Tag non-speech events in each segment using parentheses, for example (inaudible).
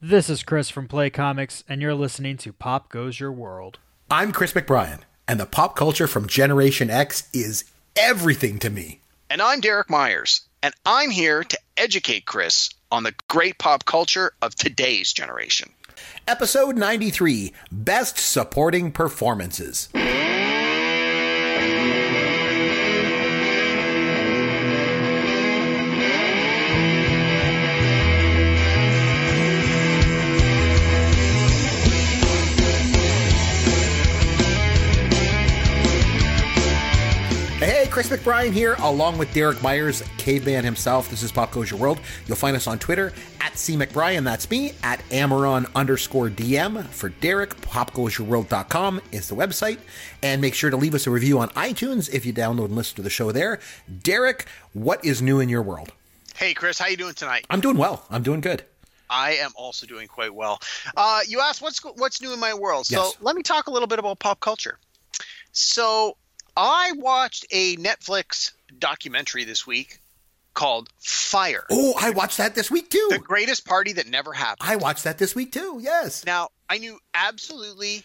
This is Chris from Play Comics, and you're listening to Pop Goes Your World. I'm Chris McBrien, and the pop culture from Generation X is everything to me. And I'm Derek Myers, and I'm here to educate Chris on the great pop culture of today's generation. Episode 93 Best Supporting Performances. Chris McBrien here, along with Derek Myers, caveman himself. This is Pop Goes Your World. You'll find us on Twitter at C McBrien, that's me, at Amaron underscore DM. For Derek, popgoesyourworld.com is the website. And make sure to leave us a review on iTunes if you download and listen to the show there. Derek, what is new in your world? Hey, Chris, how you doing tonight? I'm doing well. I'm doing good. I am also doing quite well. Uh, you asked what's what's new in my world, so Yes. let me talk a little bit about pop culture. So I watched a Netflix documentary this week called Fyre: Oh, I watched that this week too. The Greatest Party That Never Happened. I watched that this week too, yes. Now, I knew absolutely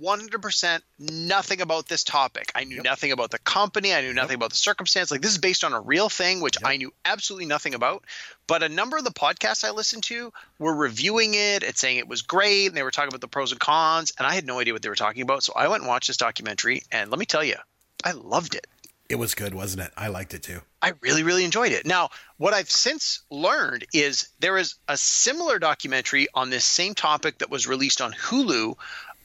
100% nothing about this topic. I knew nothing about the company. I knew nothing about the circumstance. Like, this is based on a real thing, which I knew absolutely nothing about. But a number of the podcasts I listened to were reviewing it and saying it was great. And they were talking about the pros and cons. And I had no idea what they were talking about. So I went and watched this documentary. And let me tell you, I loved it. It was good, wasn't it? I liked it too. I really, really enjoyed it. Now, what I've since learned is there is a similar documentary on this same topic that was released on Hulu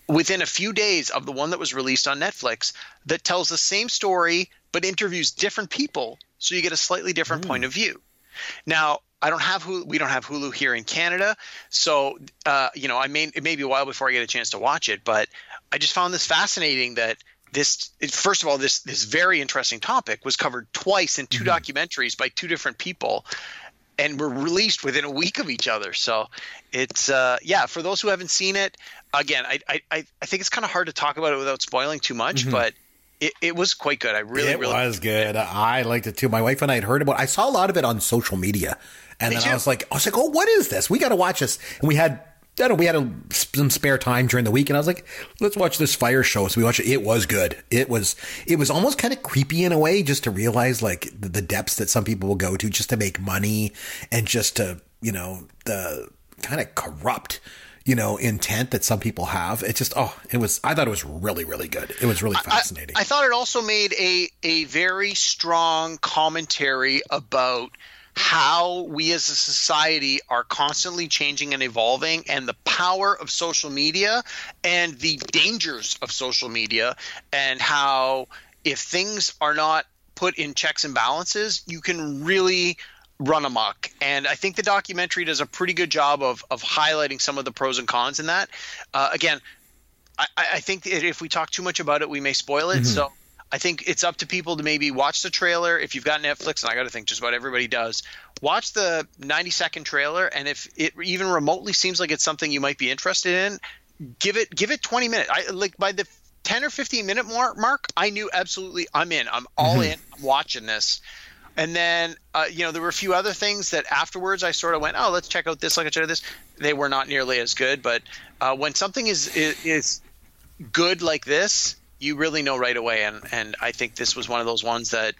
within a few days of the one that was released on Netflix that tells the same story but interviews different people so you get a slightly different point of view. Now, I don't have Hulu. We don't have Hulu here in Canada, so uh, you know, I may it may be a while before I get a chance to watch it. But I just found this fascinating that this first of all this this very interesting topic was covered twice in 2 documentaries by two different people and were released within a week of each other so it's uh yeah for those who haven't seen it again i i i think it's kind of hard to talk about it without spoiling too much but it, it was quite good i really it really was good. I liked it too. My wife and I had heard about. It. I saw a lot of it on social media, and Me then too. I was like, I was like, oh, what is this? We got to watch this. And we had, I don't know, we had a, some spare time during the week, and I was like, let's watch this Fyre show. So we watched it. It was good. It was, it was almost kind of creepy in a way, just to realize like the, the depths that some people will go to just to make money and just to, you know, the kind of corrupt. You know, intent that some people have. It just, oh, it was, I thought it was really, really good. It was really I- fascinating. I, thought it also made a a very strong commentary about how we as a society are constantly changing and evolving and the power of social media and the dangers of social media and how if things are not put in checks and balances you can really run amok. And i think the documentary does a pretty good job of of highlighting some of the pros and cons in that. Uh, again I, I think if we talk too much about it, we may spoil it. So I think it's up to people to maybe watch the trailer. If you've got Netflix, and I got to think just about everybody does, watch the 90 second trailer. And if it even remotely seems like it's something you might be interested in, give it give it 20 minutes. I like by the 10 or 15 minute mark, mark I knew absolutely I'm in. I'm all in. I'm watching this. And then, uh, you know, there were a few other things that afterwards I sort of went, oh, let's check out this, like I check out this. They were not nearly as good. But uh, when something is, is is good like this, you really know right away. And and I think this was one of those ones that,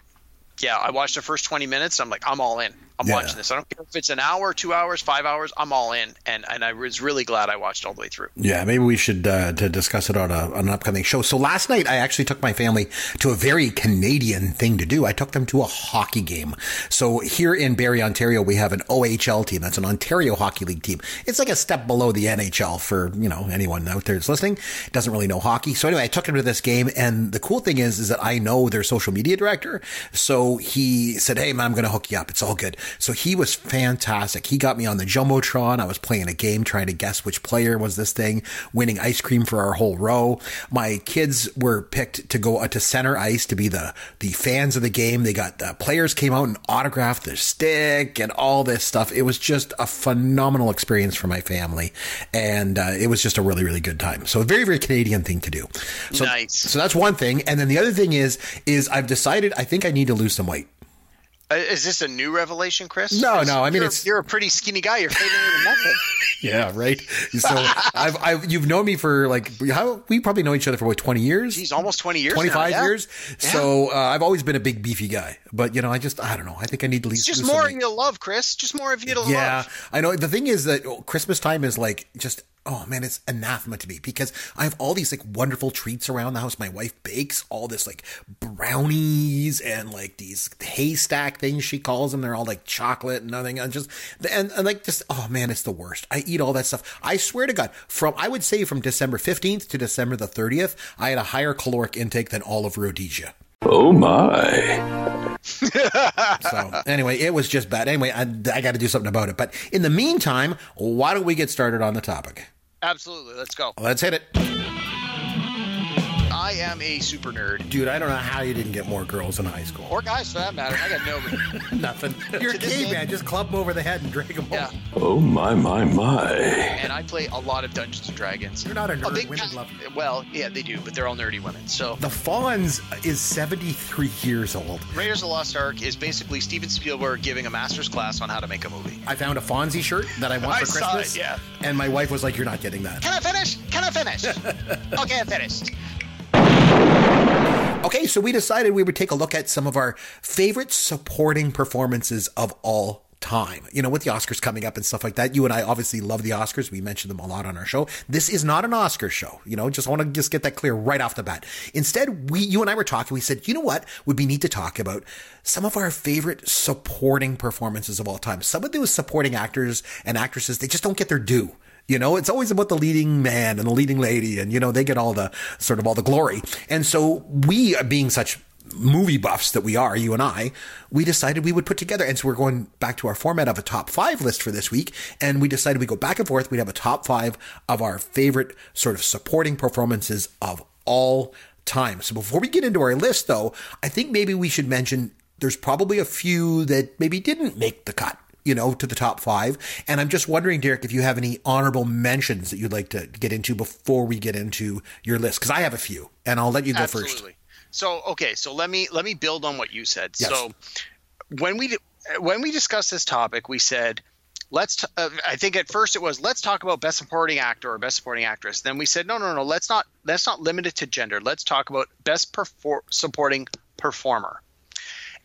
yeah, I watched the first twenty minutes. I'm like, I'm all in. I'm Yeah. watching this. I don't care if it's an hour, two hours, five hours. I'm all in. And and I was really glad I watched all the way through. Yeah, maybe we should uh, to discuss it on, a, on an upcoming show. So last night, I actually took my family to a very Canadian thing to do. I took them to a hockey game. So here in Barrie, Ontario, we have an OHL team. That's an Ontario Hockey League team. It's like a step below the NHL for you know anyone out there that's listening doesn't really know hockey. So anyway, I took them to this game, and the cool thing is, is that I know their social media director. So he said, "Hey, man, I'm going to hook you up. It's all good." So he was fantastic. He got me on the jumbotron. I was playing a game trying to guess which player was this thing, winning ice cream for our whole row. My kids were picked to go uh, to center ice to be the the fans of the game. They got the players came out and autographed their stick and all this stuff. It was just a phenomenal experience for my family, and uh, it was just a really really good time. So a very very Canadian thing to do. So, Nice. So that's one thing, and then the other thing is is I've decided I think I need to lose some weight. Uh, is this a new revelation, Chris? No, no, I mean, you're, it's- you're a pretty skinny guy. You're fading into nothing. (laughs) Yeah, right. So (laughs) I've, I've you've known me for like how we probably know each other for what twenty years. He's almost twenty years. 25 yeah. years. So uh, I've always been a big beefy guy, but you know, I just I don't know. I think I need to leave. It's just more of you to love, Chris. Just more of you to Yeah, love. Yeah, I know. The thing is that Christmas time is like just oh man, it's anathema to me because I have all these like wonderful treats around the house. My wife bakes all this like brownies and like these haystack things she calls them. They're all like chocolate and nothing. And just and, and like just oh man, it's the worst. I eat all that stuff. I swear to God, from I would say from December fifteenth to December the thirtieth, I had a higher caloric intake than all of Rhodesia. Oh my. (laughs) So anyway, it was just bad. Anyway, I, I got to do something about it. But in the meantime, why don't we get started on the topic? Absolutely. Let's go. Let's hit it. I am a super nerd. Dude, I don't know how you didn't get more girls in high school. Or guys for that matter. I got no (laughs) Nothing. You're a To this caveman. Just club them over the head and drag them yeah. home. Oh my, my, my. And I play a lot of Dungeons and Dragons. You're not a oh, nerd. big Women fan- love Well, yeah, they do, but they're all nerdy women. So The Fonz is 73 years old. Raiders of the Lost Ark is basically Steven Spielberg giving a master's class on how to make a movie. I found a Fonzie shirt that I want I for saw Christmas. it, yeah. And my wife was like, You're not getting that. Can I finish? Can I finish? (laughs) okay, I'm finished. Okay, so we decided we would take a look at some of our favorite supporting performances of all time. You know, with the Oscars coming up and stuff like that. You and I obviously love the Oscars. We mention them a lot on our show. This is not an Oscar show. You know, just want to just get that clear right off the bat. Instead, we, you and I were talking. We said, you know what would be neat to talk about some of our favorite supporting performances of all time. Some of those supporting actors and actresses, they just don't get their due. You know, it's always about the leading man and the leading lady, and you know they get all the sort of all the glory. And so we, uh, being such movie buffs that we are, you and I, we decided we would put together. And so we're going back to our format of a top five list for this week. And we decided we go back and forth. We'd have a top five of our favorite sort of supporting performances of all time. So before we get into our list, though, I think maybe we should mention there's probably a few that maybe didn't make the cut you know, to the top five. And I'm just wondering, Derek, if you have any honorable mentions that you'd like to get into before we get into your list, because I have a few, and I'll let you go Absolutely. first. So okay, so let me let me build on what you said. Yes. So when we when we discussed this topic, we said let's. T- uh, I think at first it was let's talk about best supporting actor or best supporting actress. Then we said no, no, no. Let's not let's not limit it to gender. Let's talk about best perfor- supporting performer.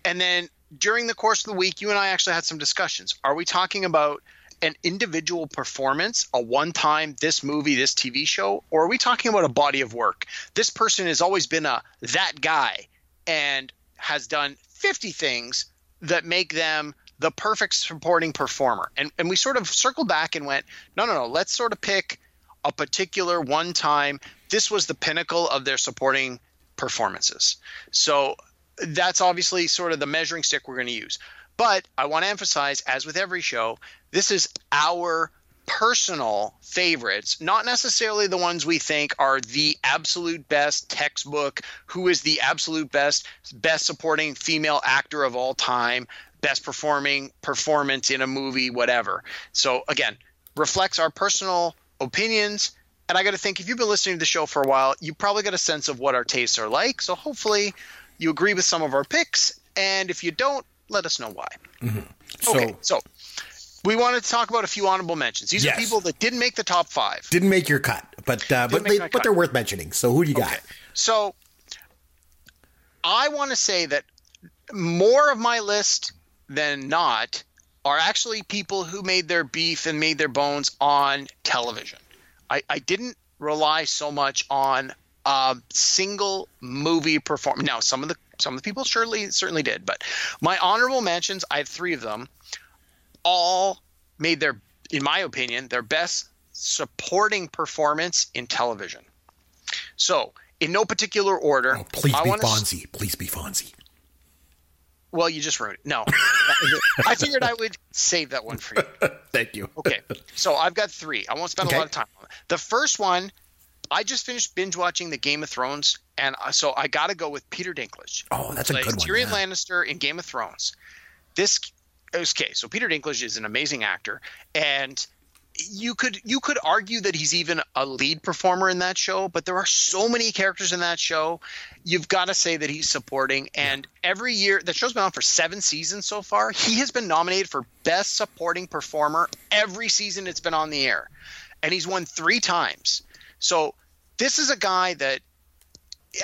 And then during the course of the week, you and I actually had some discussions. Are we talking about an individual performance, a one time, this movie, this TV show, or are we talking about a body of work? This person has always been a that guy and has done 50 things that make them the perfect supporting performer. And, and we sort of circled back and went, no, no, no, let's sort of pick a particular one time. This was the pinnacle of their supporting performances. So that's obviously sort of the measuring stick we're going to use. But I want to emphasize, as with every show, this is our personal favorites, not necessarily the ones we think are the absolute best textbook, who is the absolute best, best supporting female actor of all time, best performing performance in a movie, whatever. So again, reflects our personal opinions. And I got to think if you've been listening to the show for a while, you probably got a sense of what our tastes are like. So hopefully you agree with some of our picks. And if you don't, let us know why. So, Okay, so we wanted to talk about a few honorable mentions. These Yes. are people that didn't make the top five. didn't make your cut, but uh, but they, but cut. they're worth mentioning. So who do you got? Okay. So I want to say that more of my list than not are actually people who made their beef and made their bones on television. I, I didn't rely so much on a single movie performance. Now, some of the some of the people surely certainly did, but my honorable mentions, I have three of them, all made their, in my opinion, their best supporting performance in television. So, in no particular order, Oh, please I be wanna s- Fonzie. Please be Fonzie. well, you just ruined it. No, (laughs) I figured I would save that one for you. (laughs) Thank you. Okay, so I've got three. I won't spend Okay. a lot of time on it. The first one, I just finished binge watching the Game of Thrones, and so I got to go with Peter Dinklage. Oh, that's a good one. Tyrion yeah. Lannister in Game of Thrones. This okay, so Peter Dinklage is an amazing actor, and you could you could argue that he's even a lead performer in that show, but there are so many characters in that show. You've got to say that he's supporting. And every year, that show's been on for seven seasons so far. He has been nominated for best supporting performer every season it's been on the air, and he's won three times. So this is a guy that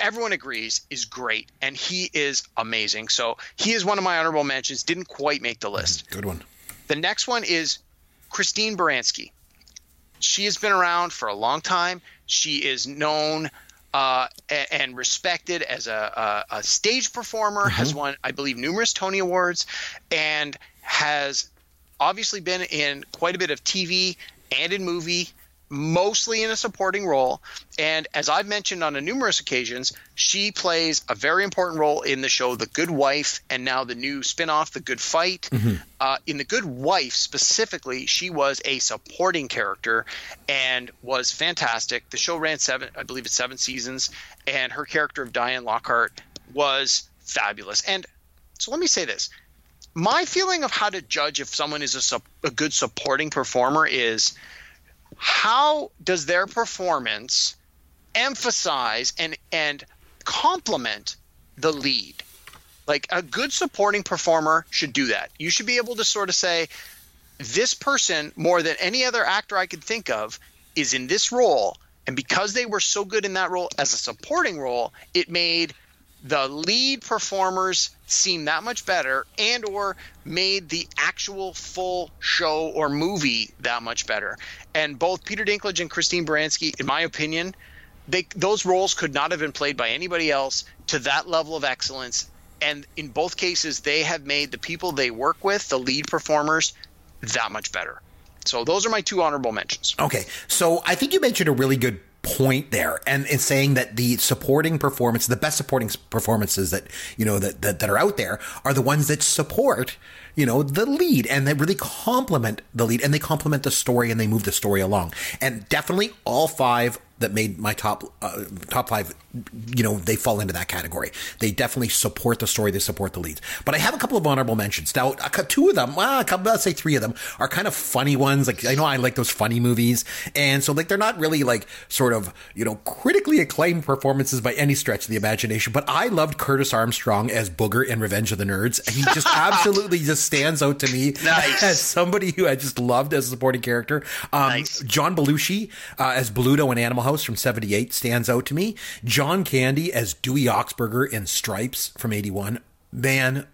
everyone agrees is great, and he is amazing. So he is one of my honorable mentions. Didn't quite make the list. Good one. The next one is Christine Baranski. She has been around for a long time. She is known uh, and respected as a, a, a stage performer, mm-hmm. has won, I believe, numerous Tony Awards, and has obviously been in quite a bit of TV and in movie mostly in a supporting role. And as I've mentioned on a numerous occasions, she plays a very important role in the show The Good Wife and now the new spinoff, The Good Fight. Mm-hmm. Uh, in The Good Wife specifically, she was a supporting character and was fantastic. The show ran seven, I believe it's seven seasons, and her character of Diane Lockhart was fabulous. And so let me say this. My feeling of how to judge if someone is a, a good supporting performer is – how does their performance emphasize and and complement the lead? Like a good supporting performer should do that. You should be able to sort of say, this person, more than any other actor I could think of, is in this role. And because they were so good in that role as a supporting role, it made the lead performers seem that much better and or made the actual full show or movie that much better. And both peter dinklage and christine baranski in my opinion they those roles could not have been played by anybody else to that level of excellence. And in both cases they have made the people they work with the lead performers that much better. So those are my two honorable mentions. Okay. So i think you mentioned a really good point there and in saying that the supporting performance, the best supporting performances that, you know, that, that, that are out there are the ones that support, you know, the lead and they really complement the lead and they complement the story and they move the story along. And definitely all five that made my top uh, top five. You know, they fall into that category. They definitely support the story. They support the leads. But I have a couple of honorable mentions. Now, two of them, well, let's say three of them, are kind of funny ones. Like I know I like those funny movies, and so like they're not really like sort of you know critically acclaimed performances by any stretch of the imagination. But I loved Curtis Armstrong as Booger in Revenge of the Nerds. He just (laughs) absolutely just stands out to me nice. as somebody who I just loved as a supporting character. Um, nice. John Belushi uh, as Bluto in Animal From 78 stands out to me. John Candy as Dewey Oxberger in Stripes from 81. Man,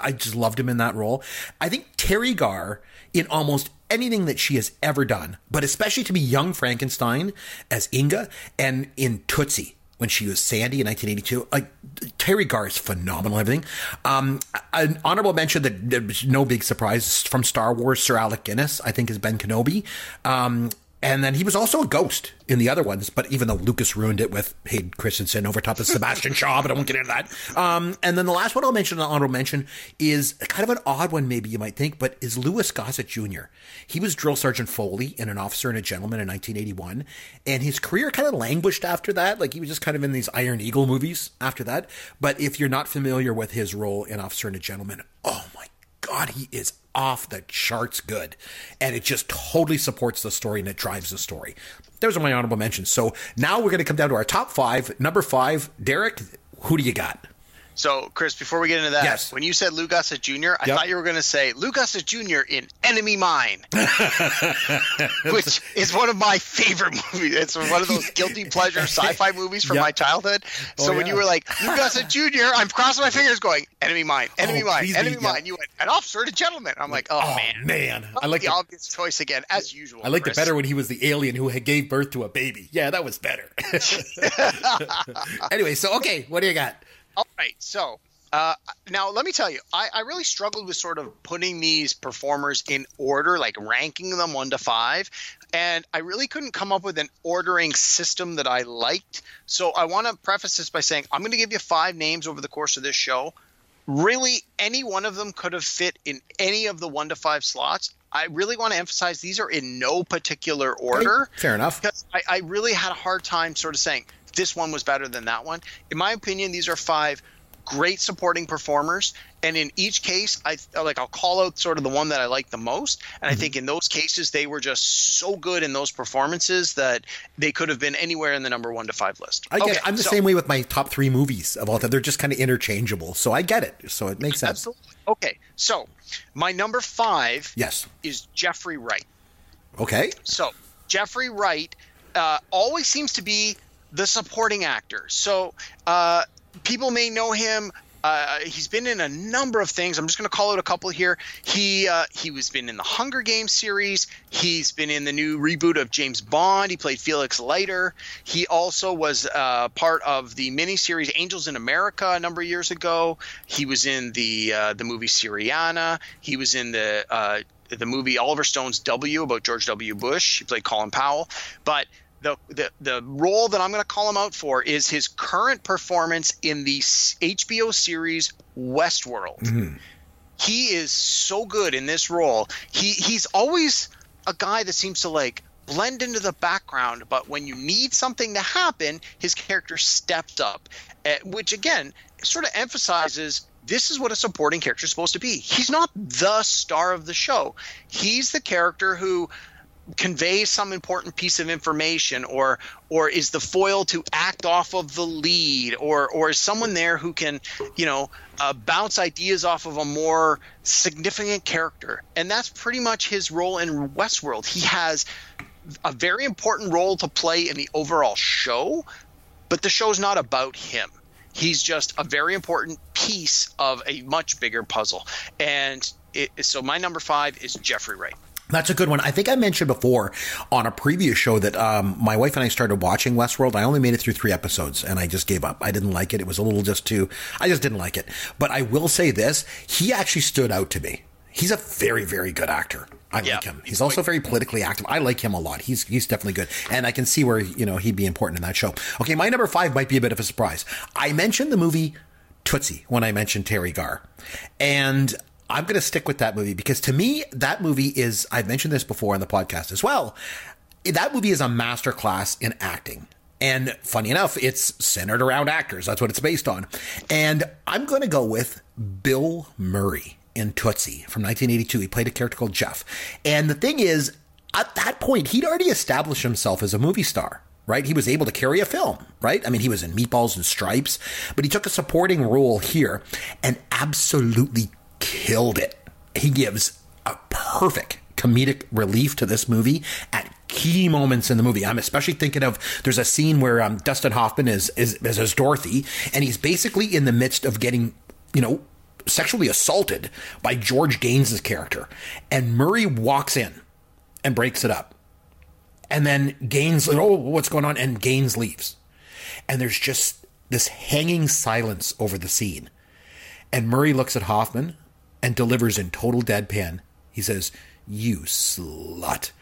I just loved him in that role. I think Teri Garr in almost anything that she has ever done, but especially to be Young Frankenstein as Inga and in Tootsie when she was Sandy in 1982. Like Teri Garr is phenomenal. Everything. Um, an honorable mention that no big surprise from Star Wars. Sir Alec Guinness, I think, is Ben Kenobi. Um, and then he was also a ghost in the other ones, but even though Lucas ruined it with Hayden Christensen over top of Sebastian Shaw, but I won't get into that. Um, and then the last one I'll mention, an honorable mention, is kind of an odd one, maybe you might think, but is Louis Gossett Jr. He was Drill Sergeant Foley in An Officer and a Gentleman in 1981, and his career kind of languished after that. Like he was just kind of in these Iron Eagle movies after that. But if you're not familiar with his role in Officer and a Gentleman, oh my God, he is off the charts good. And it just totally supports the story and it drives the story. Those are my honorable mentions. So now we're going to come down to our top five. Number five, Derek, who do you got? So, Chris, before we get into that, yes. when you said Lou Gossett Jr., I yep. thought you were going to say Lou Gossett Jr. in Enemy Mine, (laughs) which is one of my favorite movies. It's one of those guilty pleasure sci-fi (laughs) movies from yep. my childhood. Oh, so oh, when yeah. you were like Lou Gossett Jr., I'm crossing my fingers, going Enemy Mine, Enemy oh, Mine, Enemy be, Mine. You went an officer to gentleman. I'm like, oh, oh man, man, I like the, the obvious choice again, as usual. I liked Chris. it better when he was the alien who had gave birth to a baby. Yeah, that was better. (laughs) anyway, so okay, what do you got? All right, so uh, now, let me tell you, I, I, really struggled with sort of putting these performers in order, like ranking them one to five. And I really couldn't come up with an ordering system that I liked. So I want to preface this by saying I'm going to give you five names over the course of this show. Really, any one of them could have fit in any of the one to five slots. I really want to emphasize these are in no particular order. Fair enough. Because I, I really had a hard time sort of saying this one was better than that one. In my opinion, these are five great supporting performers and in each case i like i'll call out sort of the one that i like the most and Mm-hmm. i think in those cases they were just so good in those performances that they could have been anywhere in the number one to five list I Okay. I'm the so- same way with my top three movies of all time. They're just kind of interchangeable. So I get it. So it makes sense. absolutely okay so my number five Yes. is jeffrey wright Okay. So Jeffrey Wright uh, always seems to be the supporting actor. So uh, people may know him. Uh, he's been in a number of things. I'm just going to call out a couple here. He uh, he was been in the Hunger Games series. He's been in the new reboot of James Bond. He played Felix Leiter. He also was uh, part of the miniseries Angels in America a number of years ago. He was in the uh, the movie Syriana. He was in the uh, the movie Oliver Stone's W about George W. Bush. He played Colin Powell. But the, the, the role that I'm going to call him out for is his current performance in the HBO series Westworld. He is so good in this role. He he's always a guy that seems to like blend into the background, but when you need something to happen, his character stepped up, uh, which again sort of emphasizes this is what a supporting character is supposed to be. He's not the star of the show. He's the character who conveys some important piece of information or or is the foil to act off of the lead or or is someone there who can you know uh, bounce ideas off of a more significant character? And that's pretty much his role in westworld. He has a very important role to play in the overall show but the show's not about him. He's just a very important piece of a much bigger puzzle. And it, so my number five is jeffrey wright That's a good one. I think I mentioned before on a previous show that um, my wife and I started watching Westworld. I only made it through three episodes and I just gave up. I didn't like it. It was a little just too, I just didn't like it. But I will say this, he actually stood out to me. He's a very, very good actor. I Yeah. like him. He's also very politically active. I like him a lot. He's he's definitely good, and I can see where you know he'd be important in that show. Okay, my number five might be a bit of a surprise. I mentioned the movie Tootsie when I mentioned Teri Garr, and I'm going to stick with that movie because to me that movie is. I've mentioned this before on the podcast as well. That movie is a masterclass in acting. And funny enough, it's centered around actors. That's what it's based on. And I'm going to go with Bill Murray in Tootsie from 1982. He played a character called Jeff. And the thing is, at that point, he'd already established himself as a movie star, right? He was able to carry a film, right? I mean, he was in Meatballs and Stripes, but he took a supporting role here and absolutely killed it. He gives a perfect comedic relief to this movie at key moments in the movie. I'm especially thinking of there's a scene where um, Dustin Hoffman is, is is as Dorothy, and he's basically in the midst of getting, you know, sexually assaulted by George Gaynes's character, and Murray walks in and breaks it up, and then Gaynes, oh, what's going on? And Gaynes leaves, and there's just this hanging silence over the scene, and Murray looks at Hoffman and delivers in total deadpan. He says, "You slut."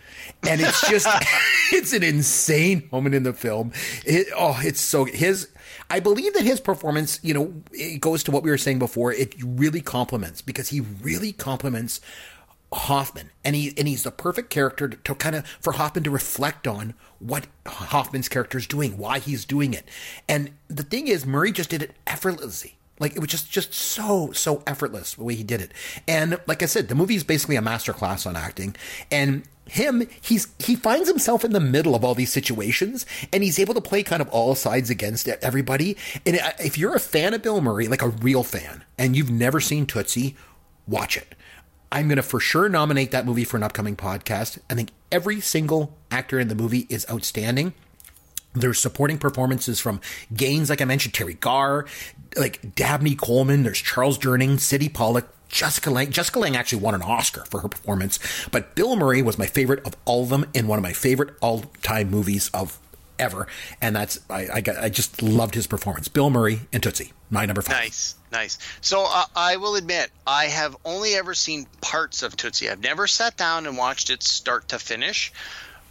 And it's just, (laughs) (laughs) it's an insane moment in the film. It, oh, it's so, his, I believe that his performance, you know, it goes to what we were saying before. It really complements because he really complements Hoffman, and he and he's the perfect character to, to kind of for Hoffman to reflect on what Hoffman's character is doing, why he's doing it. And the thing is, Murray just did it effortlessly. Like it was just just so so effortless the way he did it. And like I said, the movie is basically a masterclass on acting. And him, he's he finds himself in the middle of all these situations, and he's able to play kind of all sides against everybody. And if you're a fan of Bill Murray, like a real fan, and you've never seen Tootsie, watch it. I'm going to for sure nominate that movie for an upcoming podcast. I think every single actor in the movie is outstanding. There's supporting performances from Gaynes, like I mentioned, Teri Garr, like Dabney Coleman. There's Charles Durning, Sydney Pollack, Jessica Lange. Jessica Lange actually won an Oscar for her performance, but Bill Murray was my favorite of all of them in one of my favorite all-time movies of ever, and that's I I, I just loved his performance. Bill Murray and Tootsie, my number five. Nice, nice. So uh, I will admit, I have only ever seen parts of Tootsie. I've never sat down and watched it start to finish,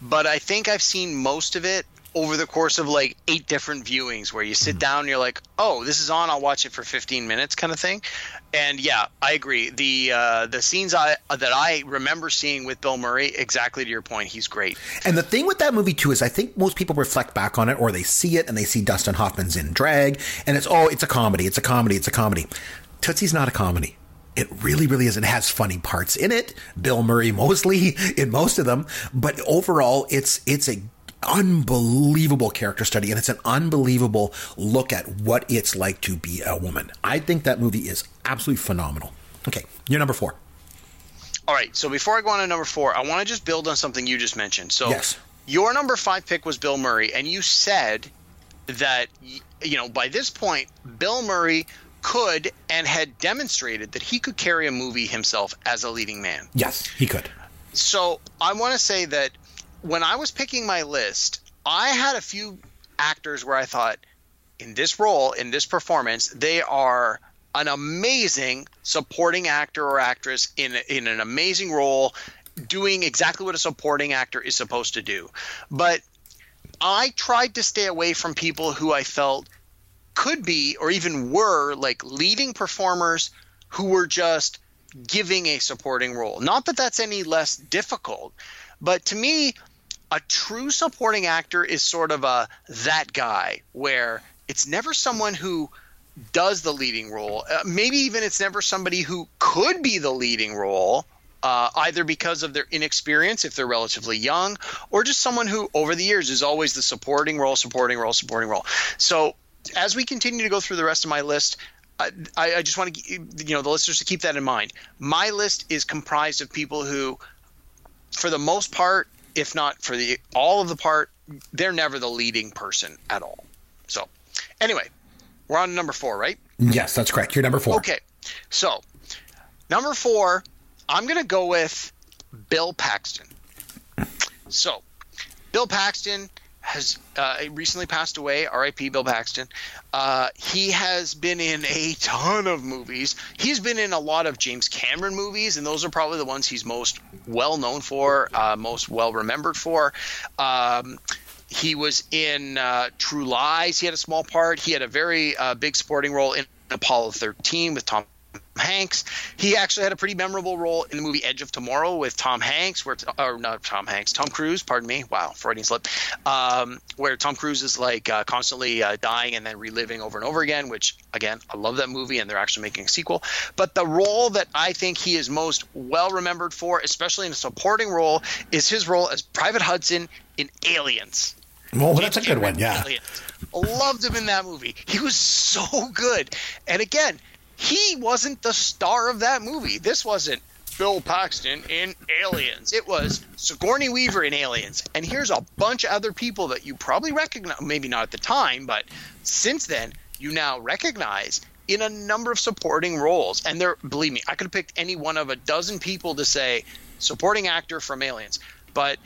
but I think I've seen most of it over the course of like eight different viewings where you sit mm-hmm. down and you're like, oh, this is on, I'll watch it for 15 minutes kind of thing. And yeah, I agree. The uh, the scenes I that I remember seeing with Bill Murray, exactly to your point, he's great. And the thing with that movie too is I think most people reflect back on it or they see it and they see Dustin Hoffman's in drag and it's oh, it's a comedy, it's a comedy, it's a comedy. Tootsie's not a comedy. It really, really is. It has funny parts in it. Bill Murray (laughs) mostly in most of them, but overall, it's it's a unbelievable character study and it's an unbelievable look at what it's like to be a woman. I think that movie is absolutely phenomenal. Okay, you're number four. All right, so before I go on to number four, I want to just build on something you just mentioned. So, yes. your number five pick was Bill Murray, and you said that, you know, by this point, Bill Murray could and had demonstrated that he could carry a movie himself as a leading man. Yes, he could. So, I want to say that when I was picking my list, I had a few actors where I thought, in this role, in this performance, they are an amazing supporting actor or actress in in an amazing role, doing exactly what a supporting actor is supposed to do. But I tried to stay away from people who I felt could be or even were like leading performers who were just giving a supporting role. Not that that's any less difficult, but to me, a true supporting actor is sort of a that guy where it's never someone who does the leading role. Uh, maybe even it's never somebody who could be the leading role. Uh, either because of their inexperience, if they're relatively young, or just someone who, over the years, is always the supporting role, supporting role, supporting role. So, as we continue to go through the rest of my list, I, I just want to, you know, the listeners to keep that in mind. My list is comprised of people who, for the most part, if not for the all of the part, they're never the leading person at all. So, anyway, we're on number four, right? Yes, that's correct. You're number four. Okay, so number four, I'm going to go with Bill Paxton. So, Bill Paxton has uh, recently passed away. R.I.P. Bill Paxton. Uh, he has been in a ton of movies. He's been in a lot of James Cameron movies, and those are probably the ones he's most well known for, uh, most well remembered for. Um, he was in uh, True Lies. He had a small part. He had a very uh, big supporting role in Apollo 13 with Tom Hanks. He actually had a pretty memorable role in the movie Edge of Tomorrow with Tom Hanks, where or not Tom Hanks, Tom Cruise. Pardon me. Wow, Freudian slip. Um, where Tom Cruise is like uh, constantly uh, dying and then reliving over and over again. Which again, I love that movie, and they're actually making a sequel. But the role that I think he is most well remembered for, especially in a supporting role, is his role as Private Hudson in Aliens. Well, that's a good one. Yeah. Aliens. Loved him in that movie. He was so good. And again, he wasn't the star of that movie. This wasn't Bill Paxton in Aliens. It was Sigourney Weaver in Aliens. And here's a bunch of other people that you probably recognize, maybe not at the time, but since then, you now recognize in a number of supporting roles. And there, believe me, I could have picked any one of a dozen people to say supporting actor from Aliens. But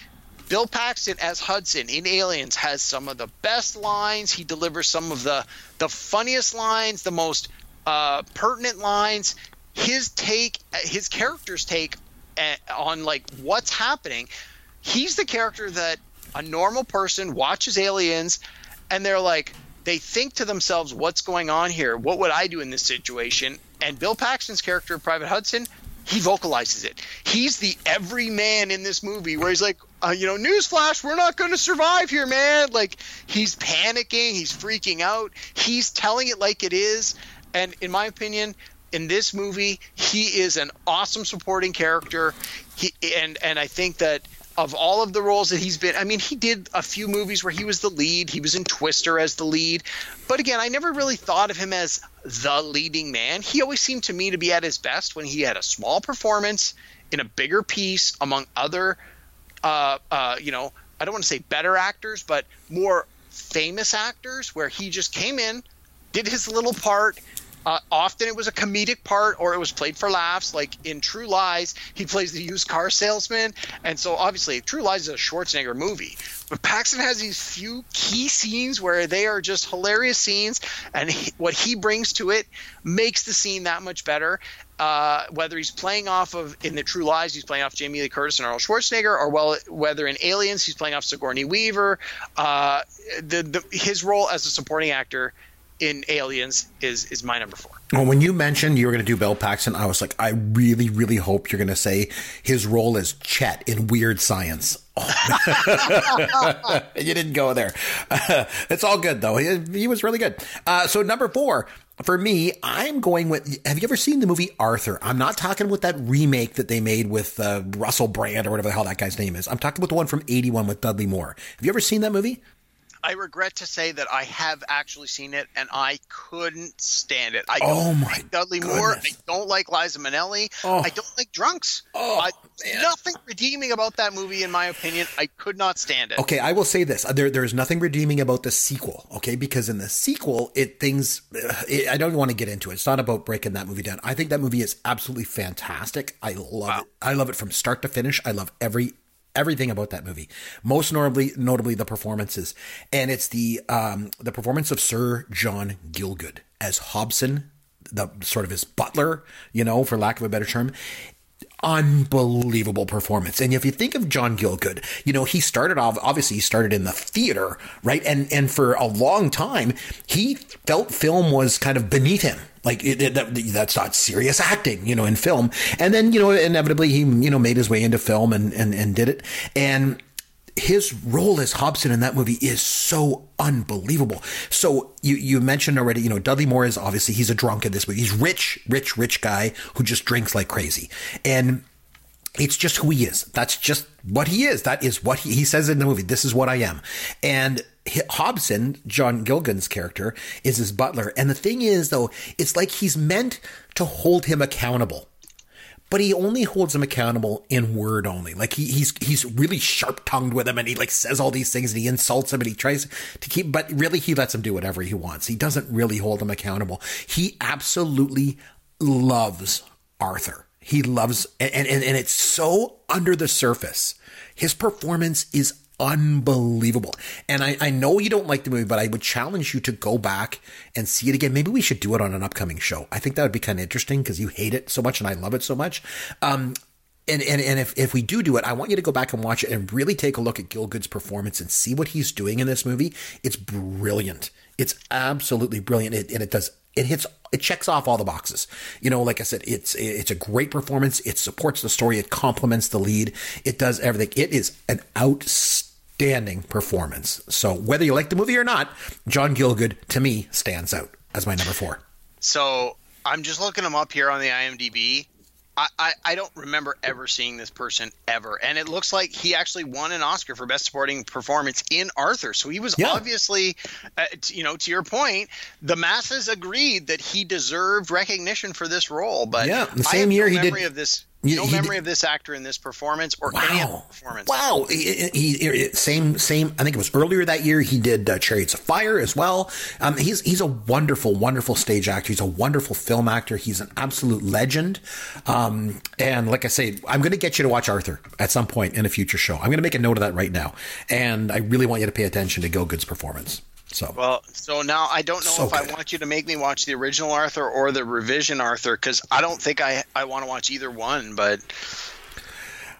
Bill Paxton as Hudson in Aliens has some of the best lines. He delivers some of the the funniest lines, the most uh, pertinent lines, his take, his character's take uh, on like what's happening. He's the character that a normal person watches Aliens, and they're like, they think to themselves, "What's going on here? What would I do in this situation?" And Bill Paxton's character, Private Hudson, he vocalizes it. He's the every man in this movie where he's like, uh, you know, newsflash, we're not going to survive here, man. Like, he's panicking, he's freaking out, he's telling it like it is. And in my opinion, in this movie, he is an awesome supporting character. He and and I think that of all of the roles that he's been, I mean, he did a few movies where he was the lead. He was in Twister as the lead. But again, I never really thought of him as the leading man. He always seemed to me to be at his best when he had a small performance in a bigger piece among other, uh, uh, you know, I don't want to say better actors, but more famous actors, where he just came in, did his little part, Uh, often it was a comedic part or it was played for laughs. Like in True Lies, he plays the used car salesman, and so obviously True Lies is a Schwarzenegger movie. But Paxton has these few key scenes where they are just hilarious scenes, and he, what he brings to it makes the scene that much better. Uh, whether he's playing off of in the True Lies, he's playing off Jamie Lee Curtis and Arnold Schwarzenegger, or well, whether in Aliens he's playing off Sigourney Weaver. Uh, the, the his role as a supporting actor in Aliens is is my number four. Well, when you mentioned you were going to do Bill Paxton, I was like, I really, really hope you're going to say his role as Chet in Weird Science. Oh. (laughs) you didn't go there. Uh, (laughs) it's all good though. He, he was really good. Uh, so number four for me, I'm going with. Have you ever seen the movie Arthur? I'm not talking with that remake that they made with uh, Russell Brand or whatever the hell that guy's name is. I'm talking about the one from '81 with Dudley Moore. Have you ever seen that movie? I regret to say that I have actually seen it and I couldn't stand it. I oh my like Dudley goodness. Moore. I don't like Liza Minnelli. Oh. I don't like drunks. Oh, I, nothing redeeming about that movie, in my opinion. I could not stand it. Okay, I will say this: there, there's nothing redeeming about the sequel. Okay, because in the sequel, it things. Uh, it, I don't want to get into it. It's not about breaking that movie down. I think that movie is absolutely fantastic. I love Wow. it. I love it from start to finish. I love every everything about that movie. Most notably, notably the performances, and it's the um, the performance of Sir John Gielgud as Hobson, the sort of his butler, you know, for lack of a better term unbelievable performance. And if you think of John Gielgud, you know, he started off, obviously he started in the theater, right? And, and for a long time, he felt film was kind of beneath him. Like it, it, that, that's not serious acting, you know, in film. And then, you know, inevitably he, you know, made his way into film and, and, and did it. And his role as Hobson in that movie is so unbelievable. So you you mentioned already, you know, Dudley Moore is obviously he's a drunk in this movie. He's rich, rich, rich guy who just drinks like crazy. And it's just who he is. That's just what he is. That is what he, he says in the movie. This is what I am. And Hobson, John Gilgan's character, is his butler. And the thing is, though, it's like he's meant to hold him accountable but he only holds him accountable in word only. Like he, he's he's really sharp tongued with him, and he like says all these things, and he insults him, and he tries to keep. But really, he lets him do whatever he wants. He doesn't really hold him accountable. He absolutely loves Arthur. He loves, and and, and it's so under the surface. His performance is unbelievable. And I, I know you don't like the movie, but I would challenge you to go back and see it again. Maybe we should do it on an upcoming show. I think that would be kind of interesting because you hate it so much and I love it so much. Um, and, and, and if, if we do do it, I want you to go back and watch it and really take a look at Gielgud's performance and see what he's doing in this movie. It's brilliant. It's absolutely brilliant. It, and it does, it hits, it checks off all the boxes. You know, like I said, it's, it's a great performance. It supports the story. It complements the lead. It does everything. It is an outstanding performance. So whether you like the movie or not, John Gielgud to me stands out as my number four. So I'm just looking him up here on the IMDb. I, I, I don't remember ever seeing this person ever. And it looks like he actually won an Oscar for Best Supporting Performance in Arthur. So he was Yeah. obviously, uh, t- you know, to your point, the masses agreed that he deserved recognition for this role. But Yeah, the same have no year he did- of this. No he memory of this actor in this performance or any other Wow! performance. Wow! He, he- he- same, same. I think it was earlier that year. He did uh, *Chariots of Fire* as well. Um, he's he's a wonderful, wonderful stage actor. He's a wonderful film actor. He's an absolute legend. Um, and like I say, I'm going to get you to watch Arthur at some point in a future show. I'm going to make a note of that right now. And I really want you to pay attention to Gielgud's performance. So Well, so now I don't know So if I want you to make me watch the original Arthur or the revision Arthur because I don't think I I want to watch either one. But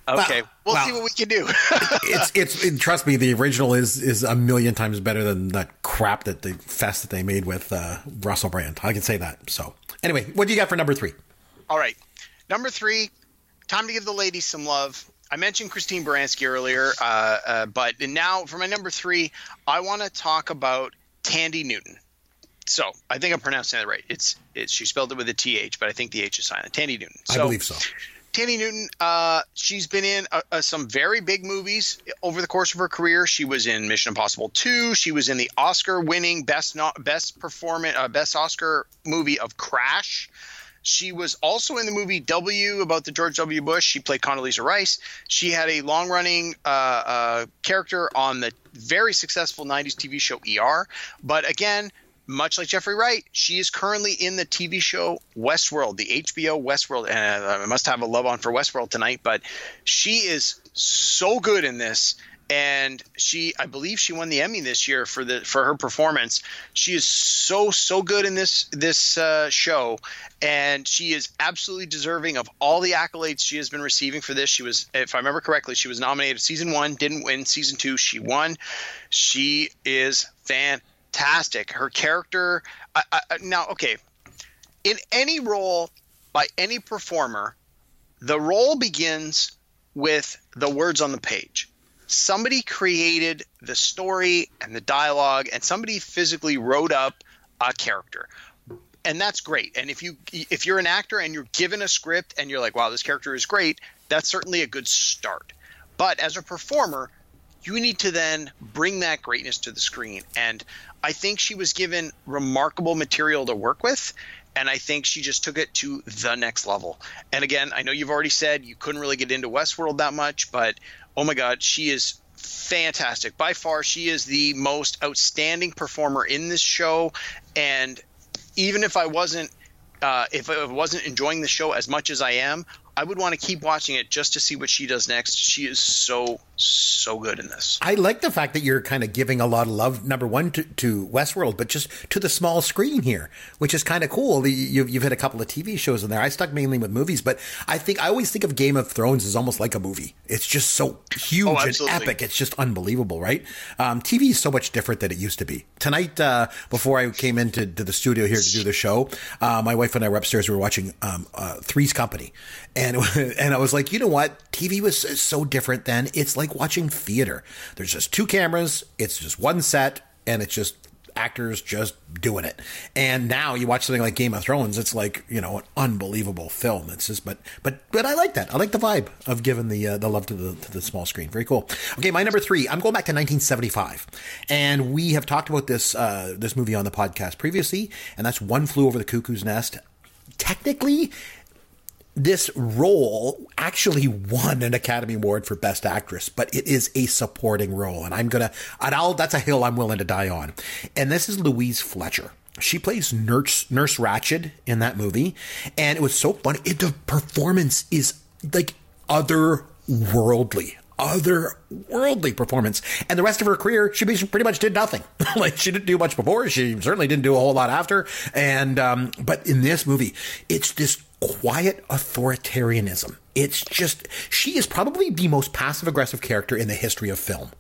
okay, we'll well- see what we can do. (laughs) it's it's it, trust me, the original is is a million times better than that crap that the fest that they made with uh, Russell Brand. I can say that. So anyway, what do you got for number three? All right, number three, time to give the ladies some love. I mentioned Christine Baranski earlier, uh, uh, but now for my number three, I want to talk about Thandie Newton. So I think I'm pronouncing that right. It's it's she spelled it with a th, but I think the h is silent. Thandie Newton. I believe so. Thandie Newton, uh, she's been in uh, uh, some very big movies over the course of her career. She was in Mission Impossible 2. She was in the Oscar-winning best not best performance uh, best Oscar movie of Crash. She was also in the movie W about the George W. Bush. She played Condoleezza Rice. She had a long-running uh, uh, character on the very successful '90s TV show ER. But again, much like Jeffrey Wright, she is currently in the TV show Westworld, the HBO Westworld. And I must have a love on for Westworld tonight, but she is so good in this and she i believe she won the emmy this year for the for her performance. She is so so good in this this uh, show. And she is absolutely deserving of all the accolades she has been receiving for this. She was if i remember correctly she was nominated season one didn't win season two. She won. She is fantastic. Her character I, I, now okay. In any role by any performer the role begins with the words on the page somebody created the story and the dialogue and somebody physically wrote up a character. And that's great. And if you if you're an actor and you're given a script and you're like wow this character is great that's certainly a good start. But as a performer you need to then bring that greatness to the screen. And i think she was given remarkable material to work with and I think she just took it to the next level. And again, I know you've already said you couldn't really get into Westworld that much, but oh my God, she is fantastic. By far, she is the most outstanding performer in this show. And even if I wasn't, uh, if I wasn't enjoying the show as much as I am, I would want to keep watching it just to see what she does next. She is so so good in this. I like the fact that you're kind of giving a lot of love, number one, to, to Westworld, but just to the small screen here, which is kind of cool. You've, you've had a couple of TV shows in there. I stuck mainly with movies, but I think I always think of Game of Thrones as almost like a movie. It's just so huge oh, and epic. It's just unbelievable, right? Um, TV is so much different than it used to be. Tonight, uh, before I came into the studio here to do the show, uh, my wife and I were upstairs. We were watching um, uh, Three's Company, and and (laughs) and I was like, you know what? TV was so different then. It's like watching theater. There's just two cameras. It's just one set, and it's just actors just doing it. And now you watch something like Game of Thrones, it's like you know an unbelievable film. It's just, but but but I like that. I like the vibe of giving the uh, the love to the to the small screen. Very cool. Okay, my number three. I'm going back to 1975, and we have talked about this uh, this movie on the podcast previously, and that's One Flew Over the Cuckoo's Nest. Technically, this role actually won an Academy Award for Best Actress, but it is a supporting role, and I'm gonna, and I'll, that's a hill I'm willing to die on. And this is Louise Fletcher. She plays Nurse Nurse Ratched in that movie, and it was so funny. It, the performance is like otherworldly otherworldly performance. And the rest of her career, she pretty much did nothing. (laughs) like she didn't do much before. She certainly didn't do a whole lot after. And um, but in this movie, it's this quiet authoritarianism. It's just, she is probably the most passive aggressive character in the history of film.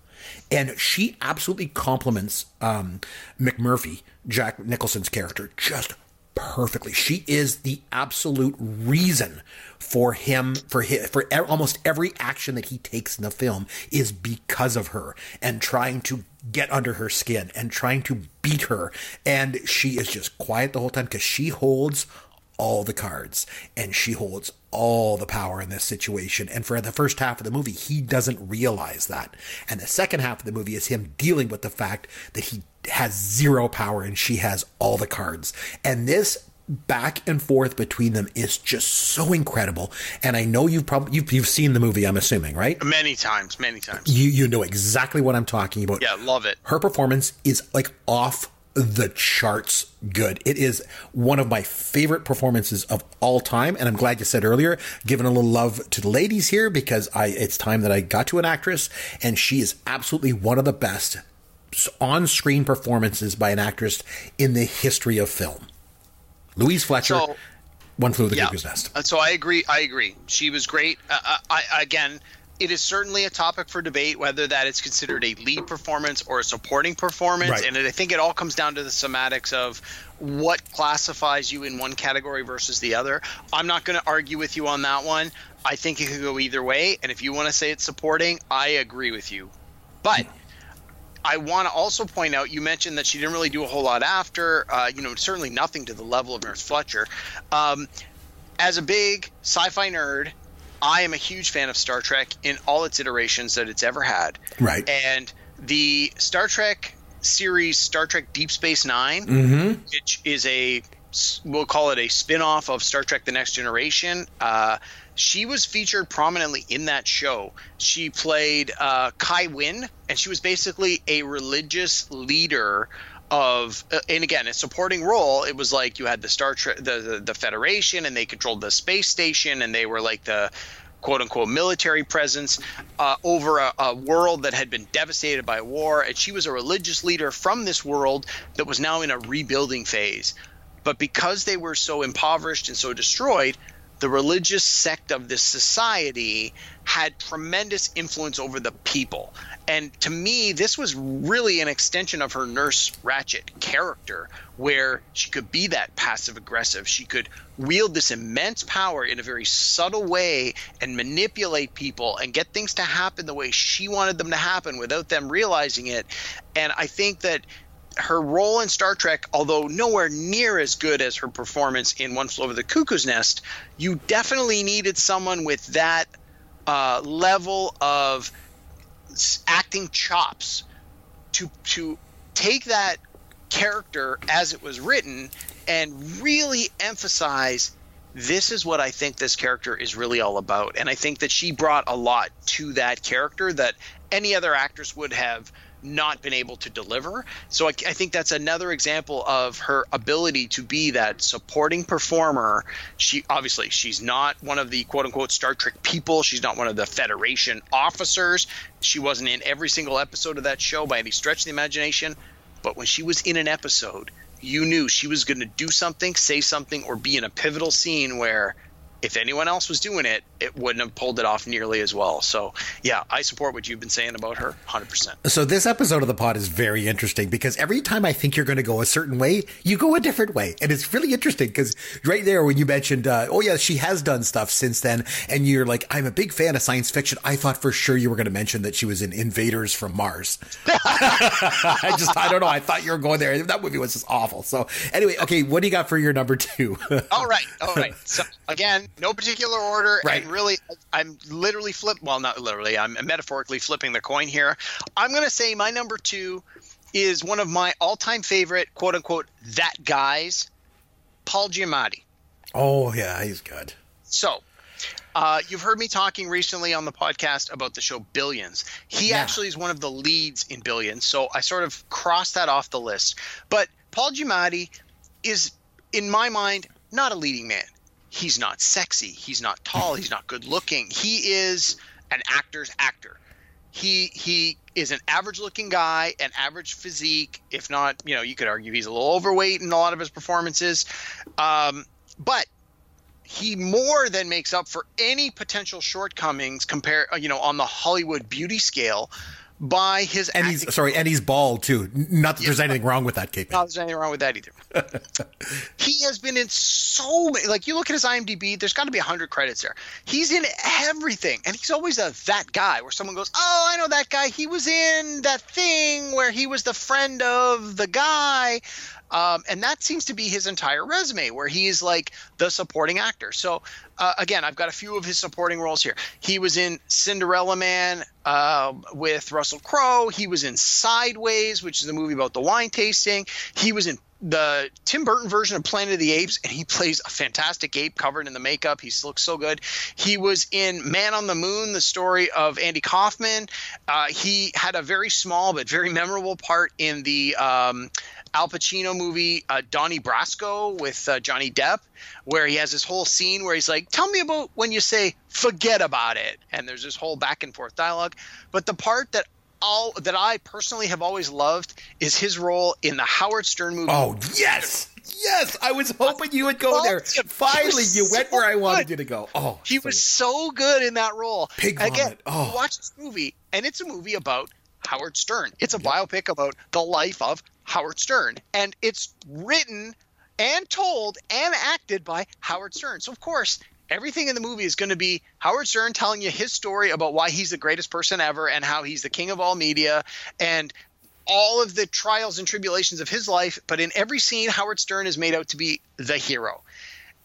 And she absolutely complements um, McMurphy, Jack Nicholson's character, just perfectly. She is the absolute reason for him, for his, for almost every action that he takes in the film is because of her and trying to get under her skin and trying to beat her. And she is just quiet the whole time because she holds all the cards and she holds all the power in this situation. And for the first half of the movie, he doesn't realize that. And the second half of the movie is him dealing with the fact that he has zero power and she has all the cards. And this back and forth between them is just so incredible. And I know you've probably you've, you've seen the movie. I'm assuming, right? Many times, many times. You you know exactly what I'm talking about. Yeah, love it. Her performance is like off the charts good. It is one of my favorite performances of all time. And I'm glad you said earlier, giving a little love to the ladies here because I, it's time that I got to an actress and she is absolutely one of the best on screen performances by an actress in the history of film. Louise Fletcher. So, one flew the yeah. cuckoo's nest. So I agree. I agree. She was great. Uh, uh I, again, it is certainly a topic for debate whether that is considered a lead performance or a supporting performance right. and I think it all comes down to the semantics of what classifies you in one category versus the other. I'm not going to argue with you on that one. I think it could go either way and if you want to say it's supporting, I agree with you. But I want to also point out you mentioned that she didn't really do a whole lot after, uh, you know, certainly nothing to the level of Nurse Fletcher. Um, as a big sci-fi nerd, I am a huge fan of Star Trek in all its iterations that it's ever had. Right. And the Star Trek series, Star Trek Deep Space 9 mm-hmm. which is a we'll call it a spin-off of Star Trek The Next Generation. Uh, she was featured prominently in that show. She played uh, Kai Winn, and she was basically a religious leader of uh, and again a supporting role it was like you had the star trek the, the the federation and they controlled the space station and they were like the quote unquote military presence uh, over a, a, world that had been devastated by war. And she was a religious leader from this world that was now in a rebuilding phase. But because they were so impoverished and so destroyed, the religious sect of this society had tremendous influence over the people. And to me, this was really an extension of her Nurse Ratched character, where she could be that passive aggressive. She could wield this immense power in a very subtle way and manipulate people and get things to happen the way she wanted them to happen without them realizing it. And I think that her role in Star Trek, although nowhere near as good as her performance in One Flew Over the Cuckoo's Nest, you definitely needed someone with that uh, level of acting chops to to take that character as it was written and really emphasize this is what I think this character is really all about. And I think that she brought a lot to that character that any other actress would have not been able to deliver. So I, I, think that's another example of her ability to be that supporting performer. She obviously she's not one of the quote unquote Star Trek people. She's not one of the Federation officers. She wasn't in every single episode of that show by any stretch of the imagination. But when she was in an episode, you knew she was going to do something, say something, or be in a pivotal scene where if anyone else was doing it, it wouldn't have pulled it off nearly as well. So, yeah, I support what you've been saying about her 100%. So, this episode of the pod is very interesting because every time I think you're going to go a certain way, you go a different way. And it's really interesting because right there, when you mentioned, uh, oh, yeah, she has done stuff since then, and you're like, I'm a big fan of science fiction. I thought for sure you were going to mention that she was in Invaders from Mars. (laughs) I just, I don't know. I thought you were going there. That movie was just awful. So, anyway, okay, what do you got for your number two? (laughs) all right. All right. So, again, no particular order. Right. And really, I'm literally flip. Well, not literally. I'm metaphorically flipping the coin here. I'm going to say my number two is one of my all-time favorite, quote unquote, that guys, Paul Giamatti. Oh yeah, he's good. So, uh, you've heard me talking recently on the podcast about the show Billions. He yeah. actually is one of the leads in Billions, so I sort of crossed that off the list. But Paul Giamatti is, in my mind, not a leading man he's not sexy, he's not tall, he's not good looking. He is an actor's actor. He he is an average looking guy, an average physique, if not, you know, you could argue he's a little overweight in a lot of his performances. Um, but he more than makes up for any potential shortcomings compare you know on the Hollywood beauty scale by his and acting. he's sorry and he's bald too. Not that yeah, there's anything wrong with that cape not there's anything wrong with that either. (laughs) He has been in so many like you look at his imdb there's got to be 100 credits there. He's in everything and he's always a that guy where someone goes oh i know that guy. He was in that thing where he was the friend of the guy um, and that seems to be his entire resume, where he's like the supporting actor. So, uh, again, I've got a few of his supporting roles here. He was in Cinderella Man uh, with Russell Crowe. He was in Sideways, which is a movie about the wine tasting. He was in the Tim Burton version of Planet of the Apes, and he plays a fantastic ape covered in the makeup. He looks so good. He was in Man on the Moon, the story of Andy Kaufman. Uh, he had a very small but very memorable part in the um, Al Pacino movie uh, Donnie Brasco with uh, Johnny Depp, where he has this whole scene where he's like, "Tell me about when you say forget about it," and there's this whole back and forth dialogue. But the part that all that I personally have always loved is his role in the Howard Stern movie. Oh yes. Yes, I was hoping you would go there. Finally, you went so where I wanted you to go. Oh, he so was good. so good in that role. Pig. Again, oh. watch this movie, and it's a movie about Howard Stern. It's a yep. biopic about the life of Howard Stern. And it's written and told and acted by Howard Stern. So, of course, everything in the movie is going to be Howard Stern telling you his story about why he's the greatest person ever and how he's the king of all media and all of the trials and tribulations of his life. But in every scene, Howard Stern is made out to be the hero.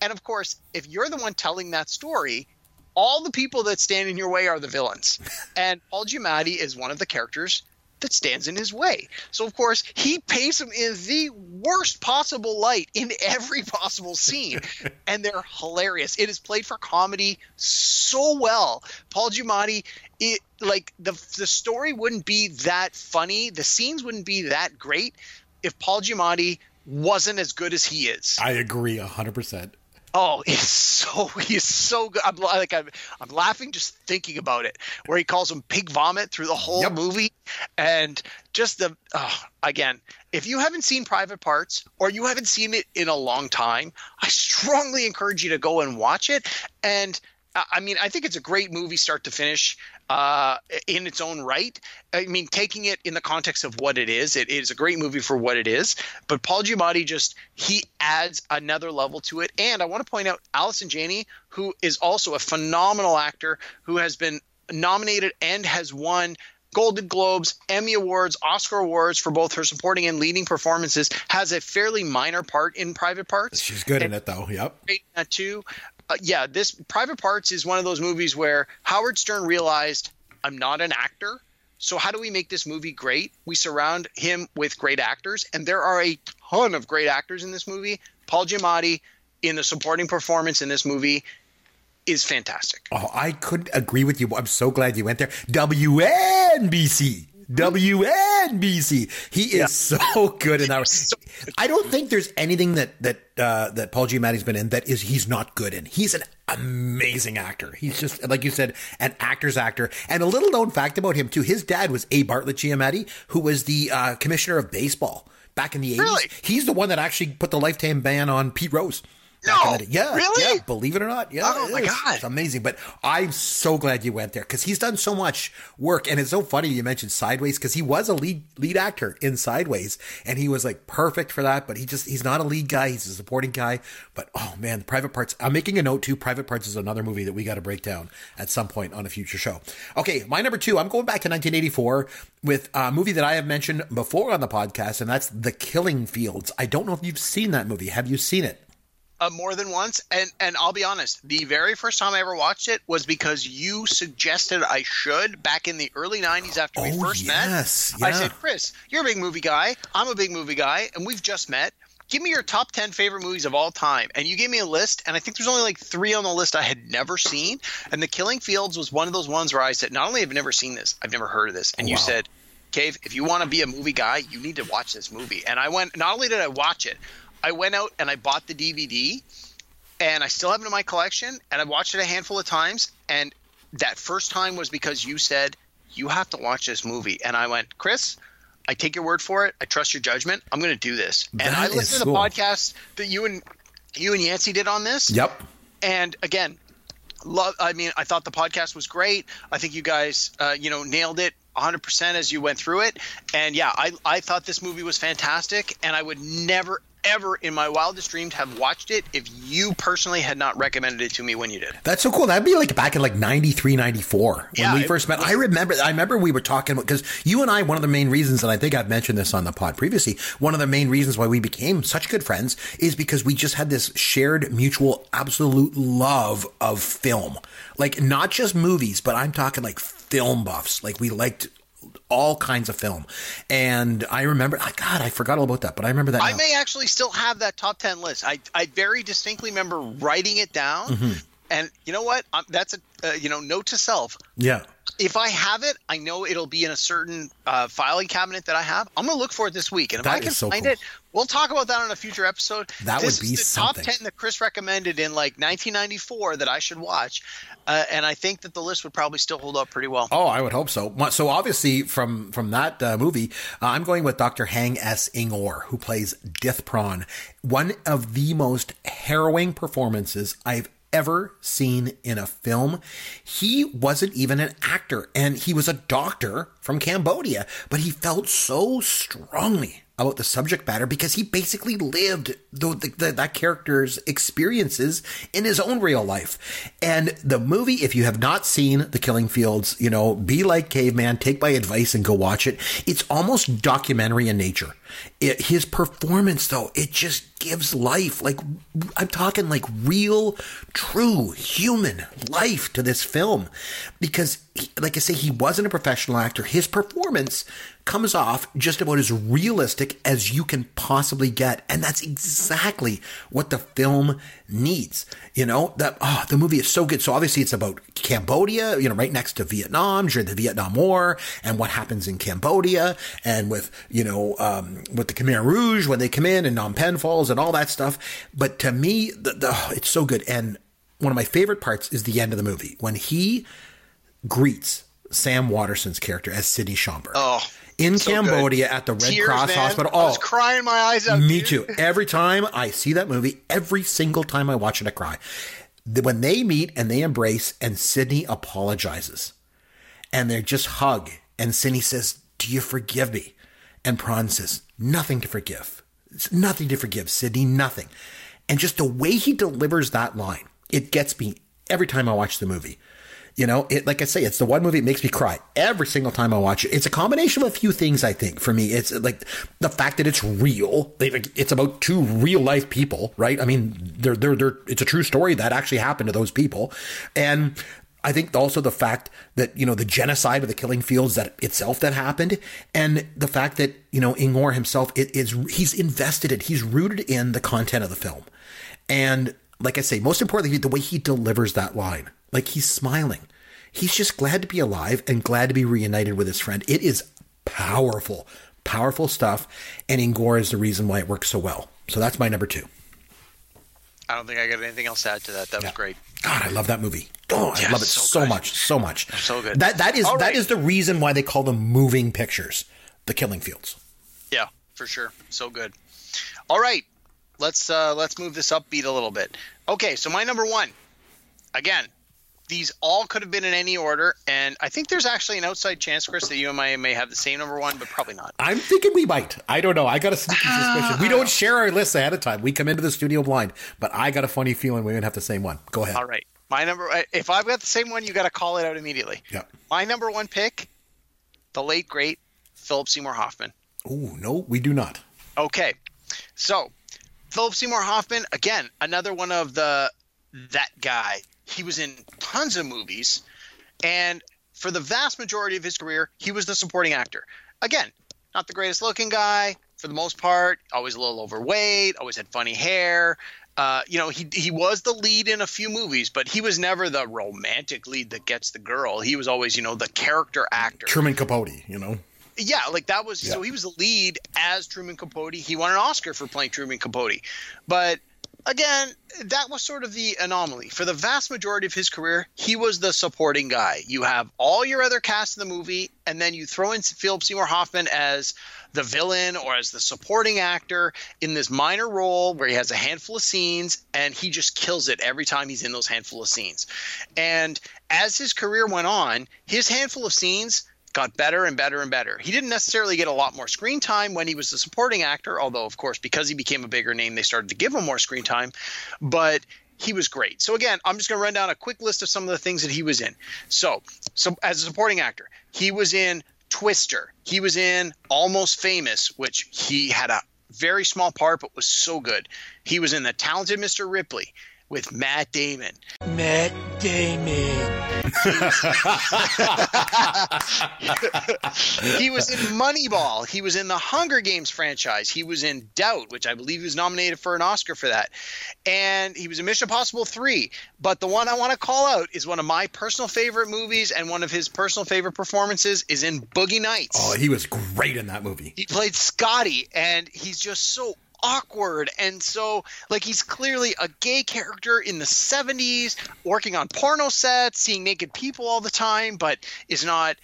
And of course, if you're the one telling that story, all the people that stand in your way are the villains. (laughs) And Paul Giamatti is one of the characters that stands in his way. So of course he paints him in the worst possible light in every possible scene, (laughs) and they're hilarious. It is played for comedy so well. Paul Giamatti, it like the the story wouldn't be that funny, the scenes wouldn't be that great if Paul Giamatti wasn't as good as he is. I agree hundred percent. Oh, (laughs) he's so he's so good. I'm like I'm, I'm laughing just thinking about it. Where he calls him pig vomit through the whole Yep. movie, and just the oh, again. If you haven't seen Private Parts or you haven't seen it in a long time, I strongly encourage you to go and watch it. And I I mean, I think it's a great movie, start to finish, uh, in its own right. I mean, taking it in the context of what it is, it is a great movie for what it is. But Paul Giamatti just he adds another level to it. And I want to point out Allison Janney, who is also a phenomenal actor, who has been nominated and has won. Golden Globes, Emmy Awards, Oscar Awards for both her supporting and leading performances, has a fairly minor part in Private Parts She's good in it though. Yep. great in that too. Uh, yeah, this Private Parts is one of those movies where Howard Stern realized I'm not an actor, so how do we make this movie great? We surround him with great actors, and there are a ton of great actors in this movie. Paul Giamatti in the supporting performance in this movie is fantastic. Oh, I couldn't agree with you. I'm so glad you went there. WNBC. WNBC. He is so good in that. (laughs) I don't think there's anything that that uh, that Paul Giamatti's been in that is he's not good in. He's an amazing actor. He's just like you said, an actor's actor. And a little known fact about him too: his dad was A. Bartlett Giamatti, who was the uh, commissioner of baseball back in the 80s. Really? He's the one that actually put the lifetime ban on Pete Rose. No. Yeah, really? yeah. Believe it or not, yeah. Oh, my is. God. It's amazing. But I'm so glad you went there because he's done so much work, and it's so funny you mentioned Sideways because he was a lead lead actor in Sideways, and he was like perfect for that. But he just he's not a lead guy; he's a supporting guy. But oh man, the Private Parts. I'm making a note too. Private Parts is another movie that we got to break down at some point on a future show. Okay, my number two. I'm going back to 1984 with a movie that I have mentioned before on the podcast, and that's The Killing Fields. I don't know if you've seen that movie. Have you seen it? Uh, more than once. And and I'll be honest the very first time I ever watched it was because you suggested I should back in the early 90s after we Oh, first yes, met I said Chris you're a big movie guy. I'm a big movie guy and we've just met. Give me your top 10 favorite movies of all time. And you gave me a list and I think there's only like 3 on the list I had never seen. And The Killing Fields was one of those ones where I said not only have I never seen this I've never heard of this. And you said Cave, if you want to be a movie guy, you need to watch this movie. And I went, not only did I watch it, I went out and I bought the DVD and I still have it in my collection and I watched it a handful of times. And that first time was because you said, you have to watch this movie. And I went, Chris, I take your word for it. I trust your judgment. I'm going to do this. and That I is listened to the podcast that you and you and Yancey did on this. Yep. And again, love. I mean, I thought the podcast was great. I think you guys, uh, you know, nailed it 100% as you went through it. And yeah, I I thought this movie was fantastic, and I would never ever in my wildest dreams have watched it if you personally had not recommended it to me when you did. That's so cool. That'd be like back in like 93, 94 when Yeah, we first met. was- I remember, I remember we were talking because you and I, one of the main reasons, and I think I've mentioned this on the pod previously, one of the main reasons why we became such good friends is because we just had this shared mutual absolute love of film. Like not just movies, but I'm talking like film buffs. Like we liked all kinds of film. And I remember, oh God, I forgot all about that, but I remember that. I now. may actually still have that top 10 list. I, I very distinctly remember writing it down. And you know what? Um that's a uh, you know note to self. yeah. If I have it, I know it'll be in a certain uh, filing cabinet that I have. I'm going to look for it this week, and if That I can so find cool. it, we'll talk about that on a future episode. That this would be is the something. top ten that Chris recommended in like 1994 that I should watch, uh, and I think that the list would probably still hold up pretty well. Oh, I would hope so. So obviously, from from that uh, movie, uh, I'm going with Dr. Haing S. Ngor, who plays Dith Pran. One of the most harrowing performances I've ever seen in a film. He wasn't even an actor, and he was a doctor from Cambodia, but he felt so strongly about the subject matter because he basically lived the, the, the, that character's experiences in his own real life. And the movie, if you have not seen The Killing Fields, you know, be like Caveman, take my advice and go watch it. It's almost documentary in nature. It, his performance, though, it just gives life. Like, I'm talking like real, true human life to this film. Because, he, like I say, he wasn't a professional actor. His performance comes off just about as realistic as you can possibly get. And that's exactly what the film needs. You know, that, oh, the movie is so good. So obviously it's about Cambodia, you know, right next to Vietnam during the Vietnam War and what happens in Cambodia and with, you know, um, with the Khmer Rouge when they come in and Phnom Penh falls and all that stuff. But to me, the, the, oh, it's so good. And one of my favorite parts is the end of the movie when he greets Sam Waterston's character as Sydney Schanberg. Oh, in so Cambodia good. at the Red Tears, Cross man. Hospital. I was Oh, crying my eyes out. me dude. too. Every time I see that movie, every single time I watch it, I cry. When they meet and they embrace, and Sydney apologizes, and they just hug, and Sydney says, "Do you forgive me?" And Pran says, "Nothing to forgive. It's nothing to forgive, Sydney. Nothing." And just the way he delivers that line, it gets me every time I watch the movie. You know, it like I say, it's the one movie that makes me cry every single time I watch it. It's a combination of a few things. I think for me, it's like the fact that it's real. It's about two real life people, right? I mean, they're they're they're. It's a true story that actually happened to those people, and I think also the fact that you know the genocide of the killing fields that itself that happened, and the fact that you know Ngor himself it is he's invested in, he's rooted in the content of the film, and like I say, most importantly, the way he delivers that line, like he's smiling, he's just glad to be alive and glad to be reunited with his friend. It is powerful, powerful stuff, and Ngor is the reason why it works so well. So that's my number two. I don't think I got anything else to add to that. That was Yeah. great. God, I love that movie. Oh, I Yeah, love it so so, much, so much. So good. That that is All that right. is the reason why they call them moving pictures, the Killing Fields. Yeah, for sure. So good. All right, let's uh, let's move this upbeat a little bit. Okay, so my number one. Again, these all could have been in any order, and I think there's actually an outside chance, Chris, that you and I may have the same number one, but probably not. I'm thinking we might. I don't know. I got a sneaky suspicion. We don't share our lists ahead of time. We come into the studio blind, but I got a funny feeling we would have the same one. Go ahead. All right, my number. uh, If I've got the same one, you got to call it out immediately. Yeah. My number one pick, the late great Philip Seymour Hoffman. Oh no, we do not. Okay, so Philip Seymour Hoffman again, another one of the that guy. He was in tons of movies, and for the vast majority of his career, he was the supporting actor. Again, not the greatest looking guy for the most part. Always a little overweight. Always had funny hair. Uh, you know, he he was the lead in a few movies, but he was never the romantic lead that gets the girl. He was always, you know, the character actor. Truman Capote. You know. Yeah, like that was yeah. so he was the lead as Truman Capote. He won an Oscar for playing Truman Capote. But again, that was sort of the anomaly. For the vast majority of his career, he was the supporting guy. You have all your other cast in the movie, and then you throw in Philip Seymour Hoffman as the villain or as the supporting actor in this minor role where he has a handful of scenes and he just kills it every time he's in those handful of scenes. And as his career went on, his handful of scenes got better and better and better. He didn't necessarily get a lot more screen time when he was the supporting actor, although of course because he became a bigger name they started to give him more screen time, but he was great. So again, I'm just going to run down a quick list of some of the things that he was in. So, so as a supporting actor, he was in Twister. He was in Almost Famous, which he had a very small part but was so good. He was in The Talented Mr. Ripley with Matt Damon. Matt Damon. (laughs) he was in Moneyball. He was in the Hunger Games franchise. He was in Doubt, which I believe he was nominated for an Oscar for that. And he was in Mission Impossible 3. But the one I want to call out is one of my personal favorite movies and one of his personal favorite performances is in Boogie Nights. Oh, he was great in that movie. He played Scotty, and he's just so awkward. And so like he's clearly a gay character in the 70s working on porno sets seeing naked people all the time but is not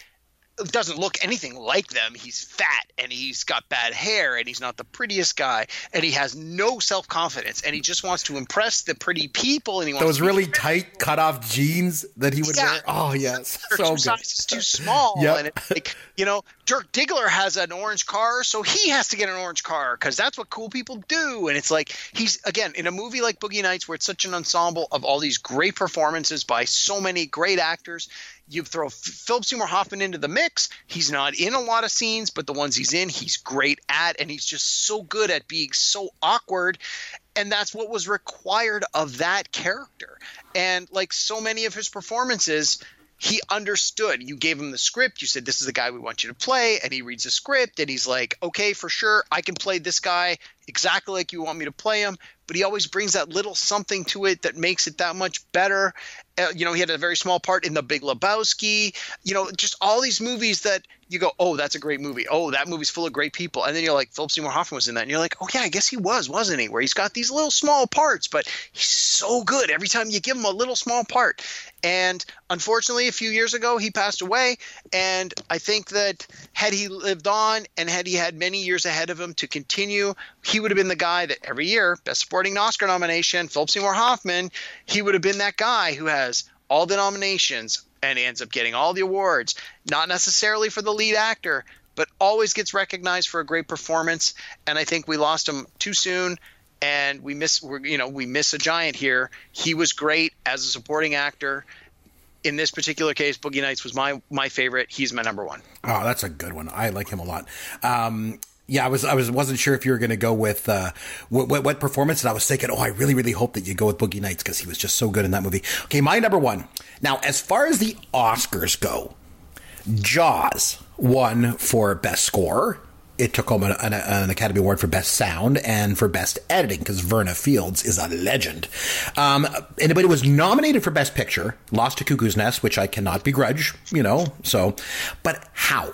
doesn't look anything like them he's fat and he's got bad hair and he's not the prettiest guy and he has no self-confidence and he just wants to impress the pretty people and he wants Those really tight cut off jeans that he would Yeah. wear. Oh yes, (laughs) so two good. sizes too small. Yep. And it's like, you know, Dirk Diggler has an orange car, so he has to get an orange car because that's what cool people do. And it's like he's again in a movie like Boogie Nights, where it's such an ensemble of all these great performances by so many great actors. You throw Philip Seymour Hoffman into the mix. He's not in a lot of scenes, but the ones he's in, he's great at, and he's just so good at being so awkward and that's what was required of that character and like so many of his performances he understood. You gave him the script. You said, This is the guy we want you to play. And he reads the script and he's like, Okay, for sure. I can play this guy exactly like you want me to play him. But he always brings that little something to it that makes it that much better. Uh, you know, he had a very small part in The Big Lebowski. You know, just all these movies that you go, oh, that's a great movie. Oh, that movie's full of great people. And then you're like, Philip Seymour Hoffman was in that. And you're like, oh, yeah, I guess he was, wasn't he? Where he's got these little small parts, but he's so good every time you give him a little small part. And unfortunately, a few years ago, he passed away. And I think that had he lived on and had he had many years ahead of him to continue, he would have been the guy that every year, Best Supporting Oscar nomination, Philip Seymour Hoffman, he would have been that guy who has all the nominations, and ends up getting all the awards, not necessarily for the lead actor, but always gets recognized for a great performance. And I think we lost him too soon, and we miss we're, you know we miss a giant here. He was great as a supporting actor. In this particular case, Boogie Nights was my my favorite. He's my number one. Oh, that's a good one. I like him a lot. Um, yeah, I was I was wasn't sure if you were going to go with uh, what, what, what performance, and I was thinking, oh, I really really hope that you go with Boogie Nights because he was just so good in that movie. Okay, my number one. Now, as far as the Oscars go, Jaws won for best score. It took home an, an, Academy Award for Best Sound and for Best Editing because Verna Fields is a legend. Um, anybody was nominated for Best Picture, lost to Cuckoo's Nest, which I cannot begrudge, you know. So, but how?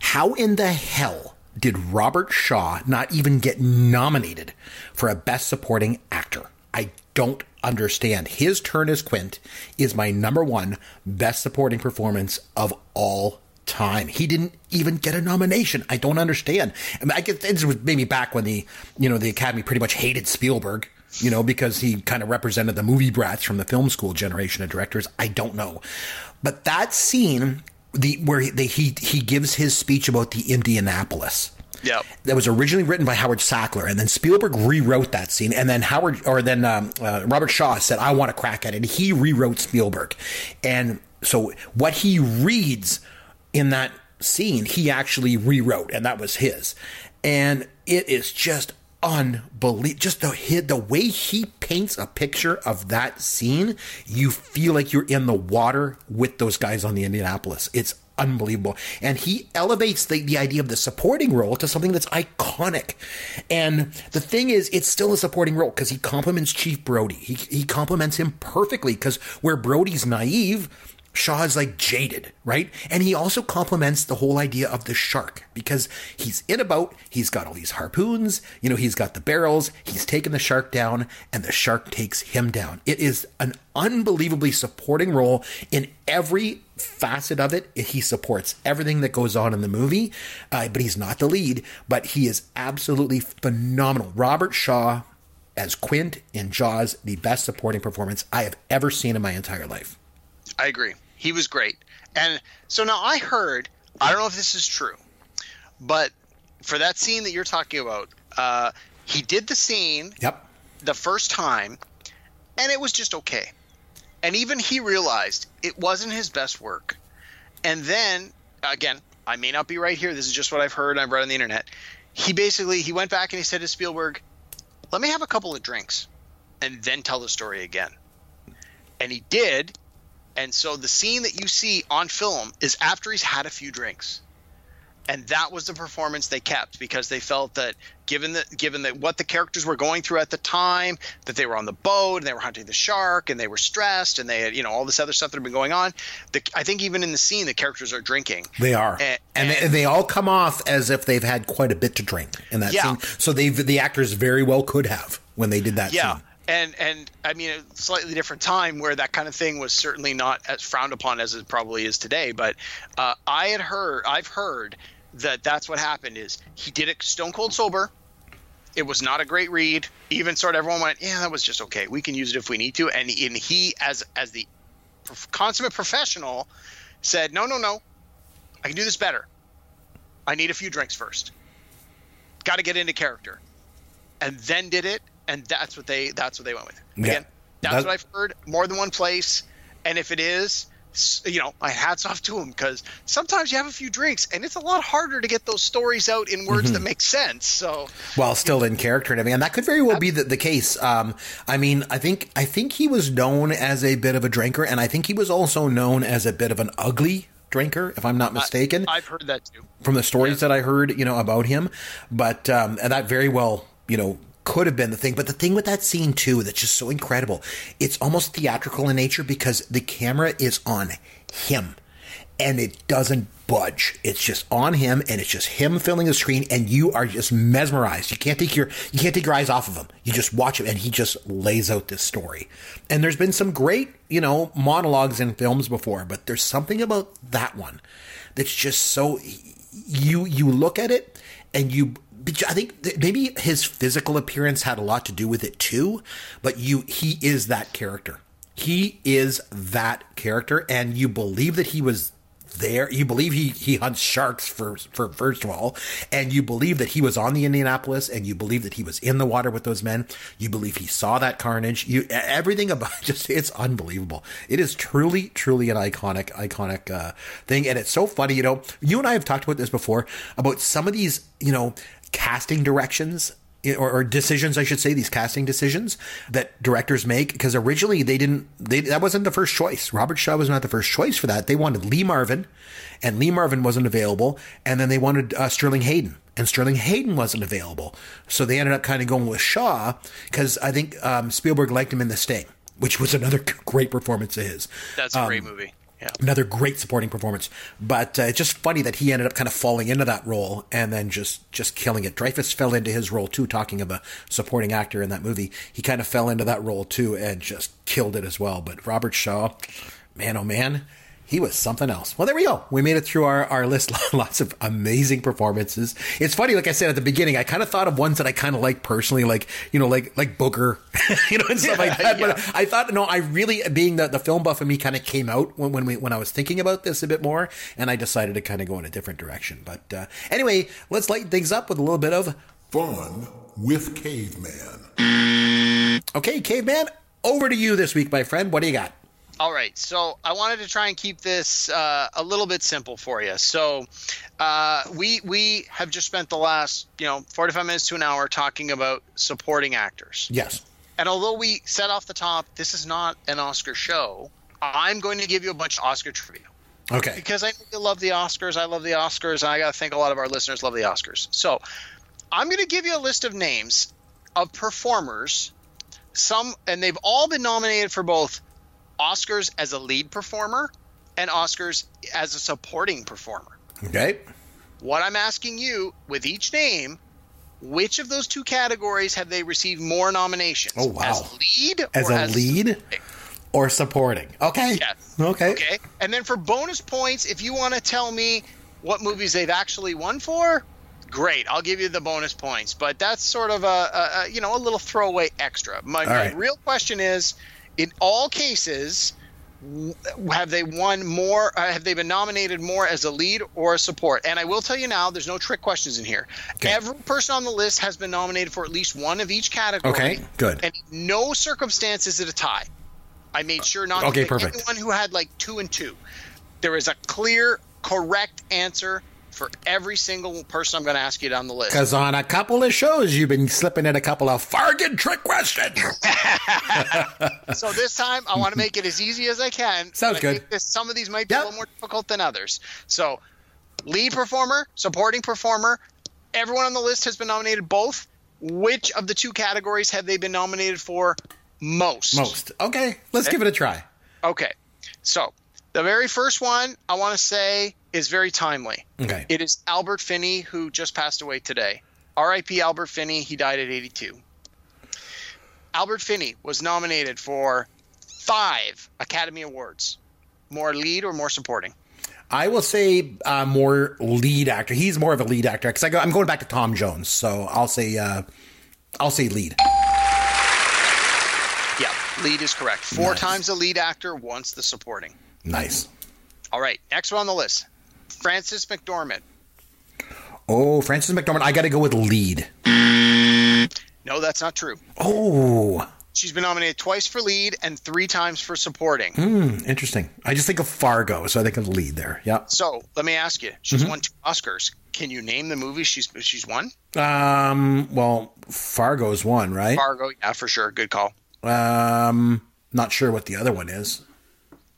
How in the hell did Robert Shaw not even get nominated for a Best Supporting Actor? I don't understand. His turn as Quint is my number one Best Supporting performance of all time. He didn't even get a nomination. I don't understand. I, mean, I guess this was maybe back when the you know the Academy pretty much hated Spielberg. You know, because he kind of represented the movie brats from the film school generation of directors. I don't know, but that scene the where he, he he gives his speech about the Indianapolis. Yeah, that was originally written by Howard Sackler, and then Spielberg rewrote that scene, and then Howard or then um, uh, Robert Shaw said, "I want to crack at it." And he rewrote Spielberg, and so what he reads in that scene, he actually rewrote, and that was his, and it is just unbelievable. Just the the way he paints a picture of that scene, you feel like you're in the water with those guys on the Indianapolis. It's unbelievable. And he elevates the, the idea of the supporting role to something that's iconic. And the thing is, it's still a supporting role because he compliments Chief Brody. He, he compliments him perfectly because where Brody's naive, Shaw is like jaded, right? And he also complements the whole idea of the shark because he's in a boat, he's got all these harpoons, you know, he's got the barrels, he's taken the shark down, and the shark takes him down. It is an unbelievably supporting role in every facet of it. He supports everything that goes on in the movie, uh, but he's not the lead, but he is absolutely phenomenal. Robert Shaw as Quint in Jaws, the best supporting performance I have ever seen in my entire life. I agree. He was great. And so now I heard, I don't know if this is true, but for that scene that you're talking about, uh, he did the scene yep. the first time, and it was just okay. And even he realized it wasn't his best work. And then, again, I may not be right here. This is just what I've heard. I've read on the internet. He basically he went back and he said to Spielberg, "Let me have a couple of drinks, and then tell the story again." And he did, and so the scene that you see on film is after he's had a few drinks. And that was the performance they kept because they felt that given that given that what the characters were going through at the time, that they were on the boat and they were hunting the shark and they were stressed and they had, you know, all this other stuff that had been going on. The, I think even in the scene the characters are drinking. They are. And, and, and they, they, all come off as if they've had quite a bit to drink in that yeah. scene. So they the actors very well could have when they did that yeah. scene and and I mean a slightly different time where that kind of thing was certainly not as frowned upon as it probably is today. But uh, I had heard, I've heard that that's what happened is he did it stone cold sober. It was not a great read. Even sort of everyone went, yeah, that was just okay. We can use it if we need to. And and he as as the consummate professional said, no, no, no, I can do this better. I need a few drinks first. Got to get into character, and then did it and that's what they that's what they went with. Again, yeah, that's that, what I've heard more than one place. And if it is, you know, my hats off to him because sometimes you have a few drinks and it's a lot harder to get those stories out in words Mm-hmm. that make sense. So While still in character and everything, and that could very well be the, the case. Um, I mean, I think I think he was known as a bit of a drinker, and I think he was also known as a bit of an ugly drinker, if I'm not mistaken. I've heard that too. from the stories that I heard, you know, about him. But um, and that very well, you know, could have been the thing. But the thing with that scene too, that's just so incredible. It's almost theatrical in nature because the camera is on him, and it doesn't budge. It's just on him, and it's just him filling the screen, and you are just mesmerized. You can't take your you can't take your eyes off of him. You just watch him, and he just lays out this story. And there's been some great, you know, monologues in films before, but there's something about that one that's just so you you look at it and you I think maybe his physical appearance had a lot to do with it too, but you he is that character. He is that character and you believe that he was there. You believe he he hunts sharks for for first of all, and you believe that he was on the Indianapolis, and you believe that he was in the water with those men. You believe he saw that carnage. You everything about (laughs) just it's unbelievable. It is truly truly an iconic iconic uh, thing, and it's so funny. You know, you and I have talked about this before about some of these you know casting directions or, or, decisions, I should say, these casting decisions that directors make. Because originally they didn't, they, that wasn't the first choice. Robert Shaw was not the first choice for that. They wanted Lee Marvin, and Lee Marvin wasn't available. And then they wanted uh, Sterling Hayden, and Sterling Hayden wasn't available. So they ended up kind of going with Shaw because I think um, Spielberg liked him in The Sting, which was another (laughs) great performance of his. That's a great movie. Yeah. Another great supporting performance, but uh, it's just funny that he ended up kind of falling into that role and then just just killing it. Dreyfuss fell into his role too. Talking of a supporting actor in that movie, he kind of fell into that role too and just killed it as well. But Robert Shaw, man, oh man, he was something else. Well, there we go. We made it through our, our list. (laughs) Lots of amazing performances. It's funny, like I said at the beginning, I kind of thought of ones that I kind of like personally, like, you know, like, like Booker, (laughs) you know, and stuff like that. yeah. But I thought, no, I really, being the, the film buff in me kind of came out when, when we, when I was thinking about this a bit more and I decided to kind of go in a different direction. But, uh, anyway, let's lighten things up with a little bit of, Fun with Caveman. okay, caveman, over to you this week, my friend. What do you got? All right, so I wanted to try and keep this uh, a little bit simple for you. So uh, we we have just spent the last you know 45 minutes to an hour talking about supporting actors. Yes. And although we said off the top, this is not an Oscar show, I'm going to give you a bunch of Oscar trivia Okay. because I love the Oscars. I love the Oscars, and I got to think a lot of our listeners love the Oscars. So I'm going to give you a list of names of performers. Some, and they've all been nominated for both Oscars as a lead performer and Oscars as a supporting performer. Okay. What I'm asking you with each name, which of those two categories have they received more nominations? Oh, wow. As lead As or a lead or supporting. Okay. Yes. Okay. Okay. And then for bonus points, if you want to tell me what movies they've actually won for, great. I'll give you the bonus points. But that's sort of a, a, a you know a little throwaway extra. My, my right. real question is, in all cases, have they won more? Uh, have they been nominated more as a lead or a support? And I will tell you now, there's no trick questions in here. Okay. Every person on the list has been nominated for at least one of each category. Okay, good. And no circumstance is it a tie. I made sure not Okay, to pick perfect. anyone who had like two and two. There is a clear, correct answer for every single person I'm going to ask you down the list. Because on a couple of shows, you've been slipping in a couple of Fargan trick questions. (laughs) So this time, I want to make it as easy as I can. (laughs) Sounds good. think this, some of these might be Yep. a little more difficult than others. So, lead performer, supporting performer, everyone on the list has been nominated both. Which of the two categories have they been nominated for most? Most. Okay, let's give it a try. Okay. So, the very first one I want to say is very timely. Okay. It is Albert Finney, who just passed away today. R.I.P. Albert Finney. He died at 82. Albert Finney was nominated for five Academy Awards. More lead or more supporting? I will say uh, more lead actor. He's more of a lead actor because go, I'm going back to Tom Jones, so I'll say uh, I'll say lead. Yeah, lead is correct. Four Nice. times the lead actor, once the supporting. Nice. All right, next one on the list Frances McDormand. Oh, Frances McDormand. I got to go with lead. No, that's not true. Oh, She's been nominated twice for lead and three times for supporting. Hmm, interesting. I just think of Fargo, so I think of lead there. Yeah. So let me ask you: She's Mm-hmm. won two Oscars. Can you name the movie she's she's won? Um. Well, Fargo's one, right? Fargo, yeah, for sure. Good call. Um. Not sure what the other one is.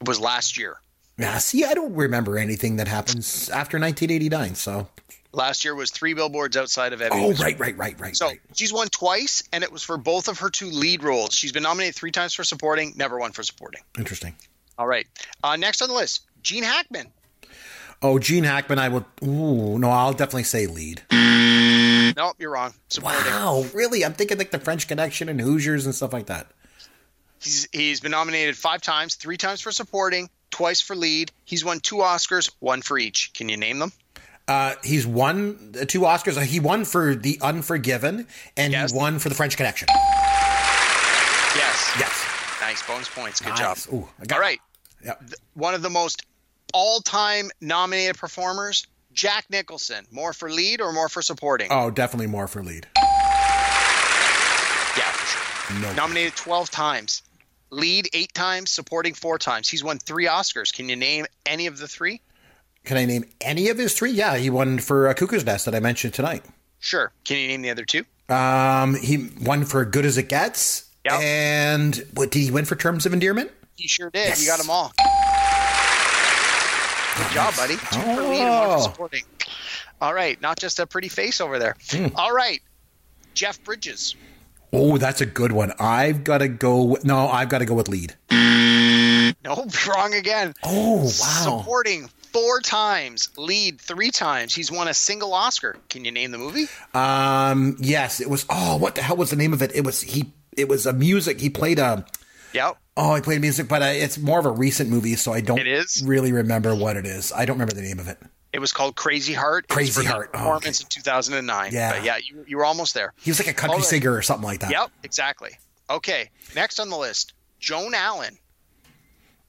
It was last year. Yeah. See, I don't remember anything that happens after 1989. So. Last year was three billboards outside of Ebbing. Oh, Missouri. right, right, right, right, So right. she's won twice, and it was for both of her two lead roles. She's been nominated three times for supporting, never won for supporting. Interesting. All right. Uh, next on the list, Gene Hackman. Oh, Gene Hackman. I would. Ooh, no, I'll definitely say lead. Nope, you're wrong. Supporting. Wow, really? I'm thinking like the French Connection and Hoosiers and stuff like that. He's he's been nominated five times, three times for supporting, twice for lead. He's won two Oscars, one for each. Can you name them? Uh, he's won two Oscars. He won for The Unforgiven, and Yes. he won for the French Connection. Yes. Yes. Nice bonus points. Good Nice. job. Ooh, I got- All right. Yeah. One of the most all-time nominated performers, Jack Nicholson. More for lead or more for supporting? Oh, definitely more for lead. Yeah, for sure. No. Nominated 12 times. Lead eight times, supporting four times. He's won three Oscars. Can you name any of the three? Can I name any of his three? Yeah, he won for uh, Cuckoo's Nest that I mentioned tonight. Sure. Can you name the other two? Um, he won for Good as It Gets, Yep. and what did he win for Terms of Endearment? He sure did. Yes. You got them all. Good job, buddy. Two for lead and one Oh. for supporting. All right. Not just a pretty face over there. Hmm. All right. Jeff Bridges. Oh, that's a good one. I've got to go. No, I've got to go with lead. Nope, (laughs) wrong again. Oh, wow. Supporting four times, lead three times. He's won a single Oscar. Can you name the movie? Um, yes, it was. Oh, what the hell was the name of it? It was he. It was a music. He played a. Yep. Oh, he played music, but uh, it's more of a recent movie, so I don't It is? really remember what it is. I don't remember the name of it. It was called Crazy Heart. It Crazy Heart. Oh, Performance in 2009. Yeah. But yeah, you, you were almost there. He was like a country right. singer or something like that. Yep, exactly. Okay, next on the list, Joan Allen.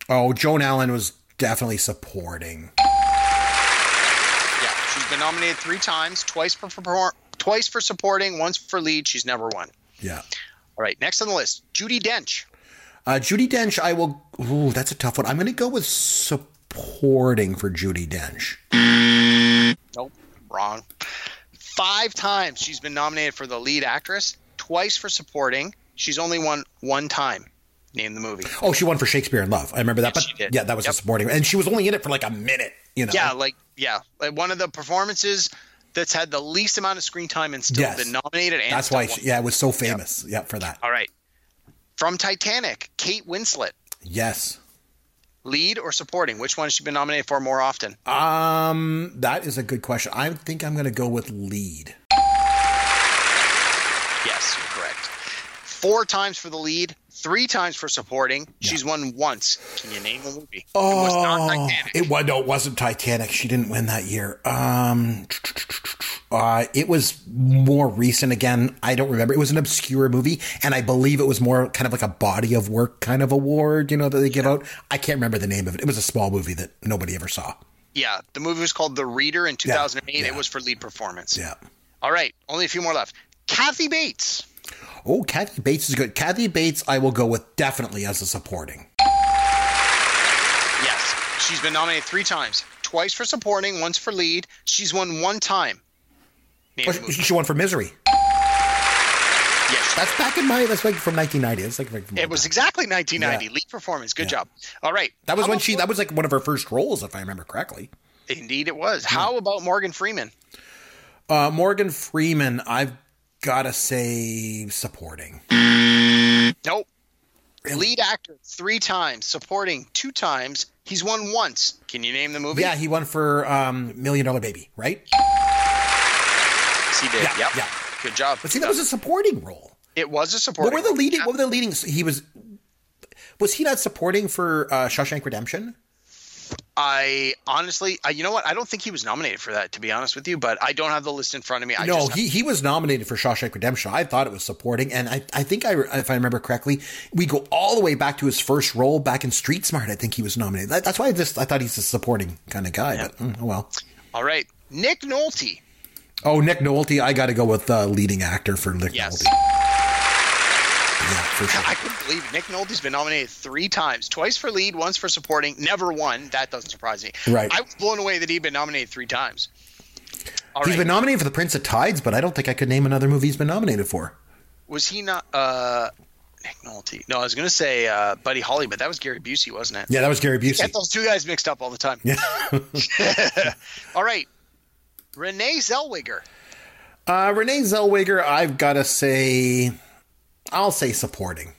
Oh, Joan Allen was definitely supporting. Yeah, she's been nominated three times, twice for, for twice for supporting, once for lead. She's never won. Yeah. All right, next on the list, Judi Dench. Uh, Judi Dench, I will. Ooh, that's a tough one. I'm going to go with supporting for Judi Dench. Nope, wrong. Five times she's been nominated for the lead actress, twice for supporting. She's only won one time. Name the movie. Oh, she won for Shakespeare in Love. I remember that. Yes, but she did. yeah, that was Yep. a supporting, and she was only in it for like a minute. You know. Yeah, like yeah, like one of the performances that's had the least amount of screen time and still Yes. been nominated. And That's why. She, yeah, it was so famous. Yeah, for that. All right. From Titanic, Kate Winslet, Yes. Lead or supporting? Which one has she been nominated for more often? Um, that is a good question. I think I'm going to go with lead. Yes, you're correct. Four times for the lead, three times for supporting. She's won once. Can you name the movie? it was not Titanic. It was no, it wasn't Titanic. She didn't win that year. Um, uh, it was more recent. Again, I don't remember. It was an obscure movie, and I believe it was more kind of like a body of work kind of award. You know that they give out. I can't remember the name of it. It was a small movie that nobody ever saw. yeah, the movie was called The Reader in 2008. It yeah. was for lead performance. Yeah. All right, only a few more left. Kathy Bates. Oh, Kathy Bates is good. Kathy Bates, I will go with definitely as a supporting. Yes, she's been nominated three times. Twice for supporting, once for lead. She's won one time. Oh, she, won for Misery. Yes, That's back in my. That's like from 1990. It's like from it was exactly 1990. Yeah. Lead performance. Good job. All right. That was How when she. That was like one of her first roles, if I remember correctly. Indeed, it was. How about Morgan Freeman? Uh, Morgan Freeman, I've got to say supporting. Nope. Lead actor three times, supporting two times. He's won once. Can you name the movie? Yeah, he won for um, Million Dollar Baby, right? Yes, he did. Yeah, yep. yeah. Good job. But see, that was a supporting role. it was a supporting. What were the role. leading? What were the leading? He was. Was he not supporting for uh, Shawshank Redemption? I honestly, I, you know what? I don't think he was nominated for that, to be honest with you. But I don't have the list in front of me. I no, he, he was nominated for Shawshank Redemption. I thought it was supporting, and I, I think I if I remember correctly, we go all the way back to his first role back in Street Smart. I think he was nominated. That, that's why I just I thought he's a supporting kind of guy. But mm, oh well. All right, Nick Nolte. Oh, Nick Nolte. I got to go with uh, leading actor for Nick Yes. Nolte. Yeah, for sure. I couldn't believe it. Nick Nolte's been nominated three times, twice for lead, once for supporting, never won. That doesn't surprise me. Right. I was blown away that he'd been nominated three times. All He's right. been nominated for The Prince of Tides, but I don't think I could name another movie he's been nominated for. was he not uh Nick Nolte? No, I was gonna say uh Buddy Holly, but that was Gary Busey, wasn't it? Yeah, that was Gary Busey. Get those two guys mixed up all the time. Yeah. (laughs) All right. Renee Zellweger. Uh, Renee Zellweger, I've got to say, I'll say supporting.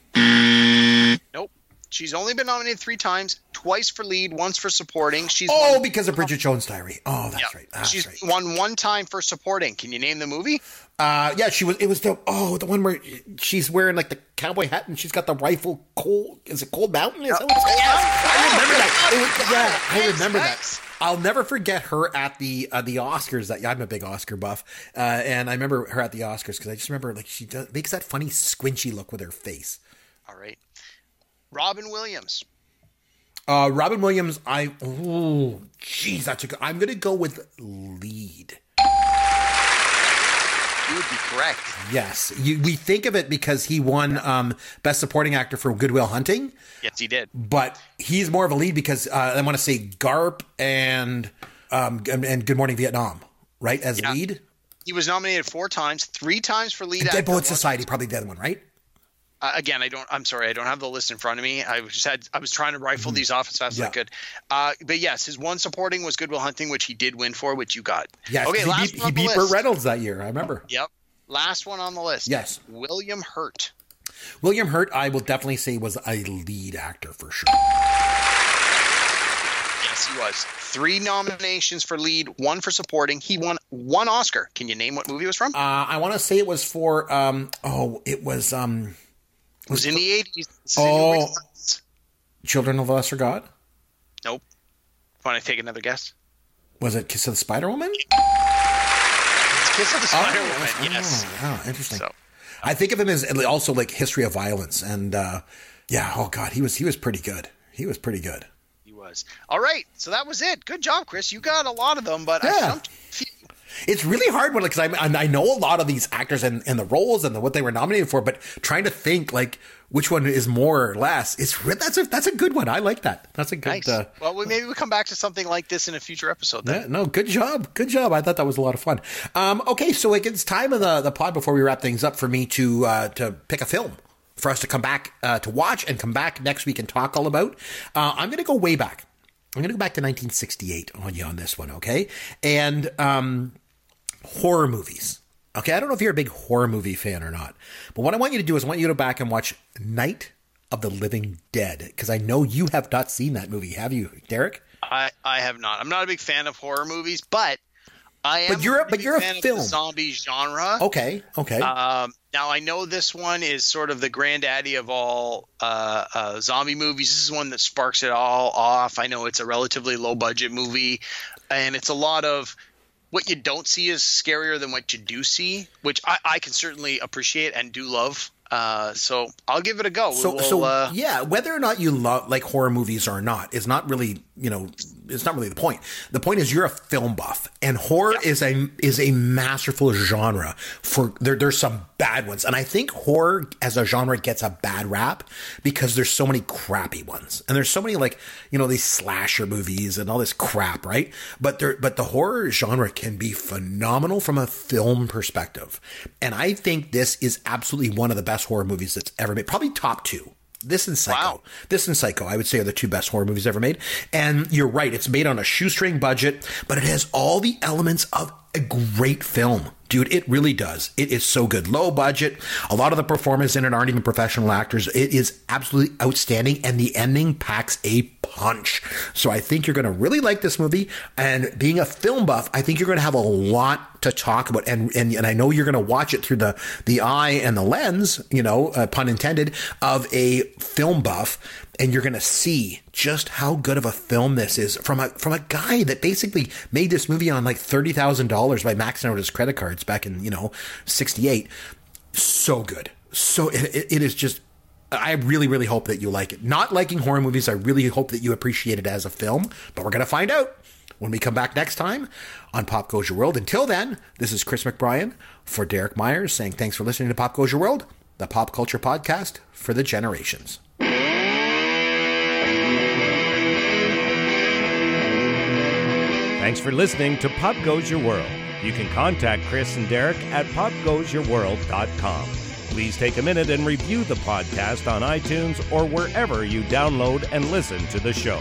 Nope. She's only been nominated three times, twice for lead, once for supporting. She's Oh, won, because of Bridget Jones' Diary. Oh, that's yeah. right. That's She's right. won one time for supporting. Can you name the movie? Uh, yeah, she was. It was the oh, the one where she's wearing like the cowboy hat and she's got the rifle. Cold is it Cold Mountain? Is that what it's called? Yes, I remember that. It was- yeah, I remember that. I'll never forget her at the uh, the Oscars. That I'm a big Oscar buff, uh, and I remember her at the Oscars because I just remember like she does, makes that funny squinchy look with her face. All right. Robin Williams. Uh, Robin Williams, I oh jeez, that's a good. I'm gonna go with lead. You would be correct. Yes, you, we think of it because he won um, Best Supporting Actor for Good Will Hunting, Yes, he did. but he's more of a lead because uh, I want to say Garp and um, and, Good Morning Vietnam, right? As Yeah. lead, He was nominated four times, three times for lead Dead. Poet Society, probably the other one, right? Uh, again, I don't. I'm sorry, I don't have the list in front of me. I just had. I was trying to rifle these off as fast as I Mm-hmm. Could. Uh, but yes, his one supporting was Good Will Hunting, which he did win for, which you got. Yes, Okay. he last beat, he beat Burt. Reynolds that year. I remember. Yep. Last one on the list. Yes. William Hurt. William Hurt, I will definitely say was a lead actor for sure. Yes, he was. Three nominations for lead, one for supporting. He won one Oscar. Can you name what movie it was from? Uh, I want to say it was for um, oh, it was um, it was in the 80s. Oh. your wits. Children of the Lesser God. Nope. Want to take another guess? Was it Kiss of the Spider Woman? Kiss of the Spider Woman. Yes. Oh, wow, interesting. So, I think of him as also like history of violence, and uh, yeah, oh god, he was he was pretty good. He was pretty good. he was. All right. So that was it. Good job, Chris. You got a lot of them, but I jumped a few. It's really hard when because I I know a lot of these actors and, and the roles and the, what they were nominated for, but trying to think like which one is more or less. It's that's a that's a good one. I like that. That's a good. Nice. Uh, well, we, maybe we come back to something like this in a future episode. Then. Yeah, no, good job. Good job. I thought that was a lot of fun. Um, okay, so like it's time of the, the pod before we wrap things up for me to uh, to pick a film for us to come back uh, to watch and come back next week and talk all about. Uh, I'm going to go way back. I'm going to go back to 1968 on you on this one, okay? And um, horror movies. Okay, I don't know if you're a big horror movie fan or not, but what I want you to do is I want you to go back and watch Night of the Living Dead because I know you have not seen that movie, have you, Derek? I, I have not. I'm not a big fan of horror movies, but I am. But you're a- but you're a fan of film. the zombie genre. Okay, okay. Um, now I know this one is sort of the granddaddy of all uh, uh, zombie movies. This is one that sparks it all off. I know it's a relatively low budget movie, and it's a lot of what you don't see is scarier than what you do see, which I, I can certainly appreciate and do love. Uh, so I'll give it a go. So, We'll, so uh, yeah, whether or not you love like horror movies or not is not really, you know, it's not really the point. The point is you're a film buff, and horror is a is a masterful genre. For there, there's some bad ones, and I think horror as a genre gets a bad rap because there's so many crappy ones, and there's so many like you know these slasher movies and all this crap, right? But there, but the horror genre can be phenomenal from a film perspective, and I think this is absolutely one of the best horror movies that's ever made, probably top two. This and Psycho. Wow. This and Psycho, I would say, are the two best horror movies ever made. And you're right, it's made on a shoestring budget, but it has all the elements of a great film. Dude, it really does. It is so good. Low budget. A lot of the performers in it aren't even professional actors. It is absolutely outstanding, and the ending packs a punch. So I think you're going to really like this movie. And being a film buff, I think you're going to have a lot to talk about. And and, and I know you're going to watch it through the the eye and the lens, you know, uh, pun intended, of a film buff and you're going to see just how good of a film this is from a from a guy that basically made this movie on like thirty thousand dollars by maxing out his credit cards back in you know sixty eight. So good, so it- it is just. I really, really hope that you like it. Not liking horror movies, I really hope that you appreciate it as a film, but we're going to find out when we come back next time on Pop Goes Your World. Until then, this is Chris McBrien for Derek Myers saying thanks for listening to Pop Goes Your World, the pop culture podcast for the generations. Thanks for listening to Pop Goes Your World. You can contact Chris and Derek at popgoesyourworld.com please take a minute and review the podcast on iTunes or wherever you download and listen to the show.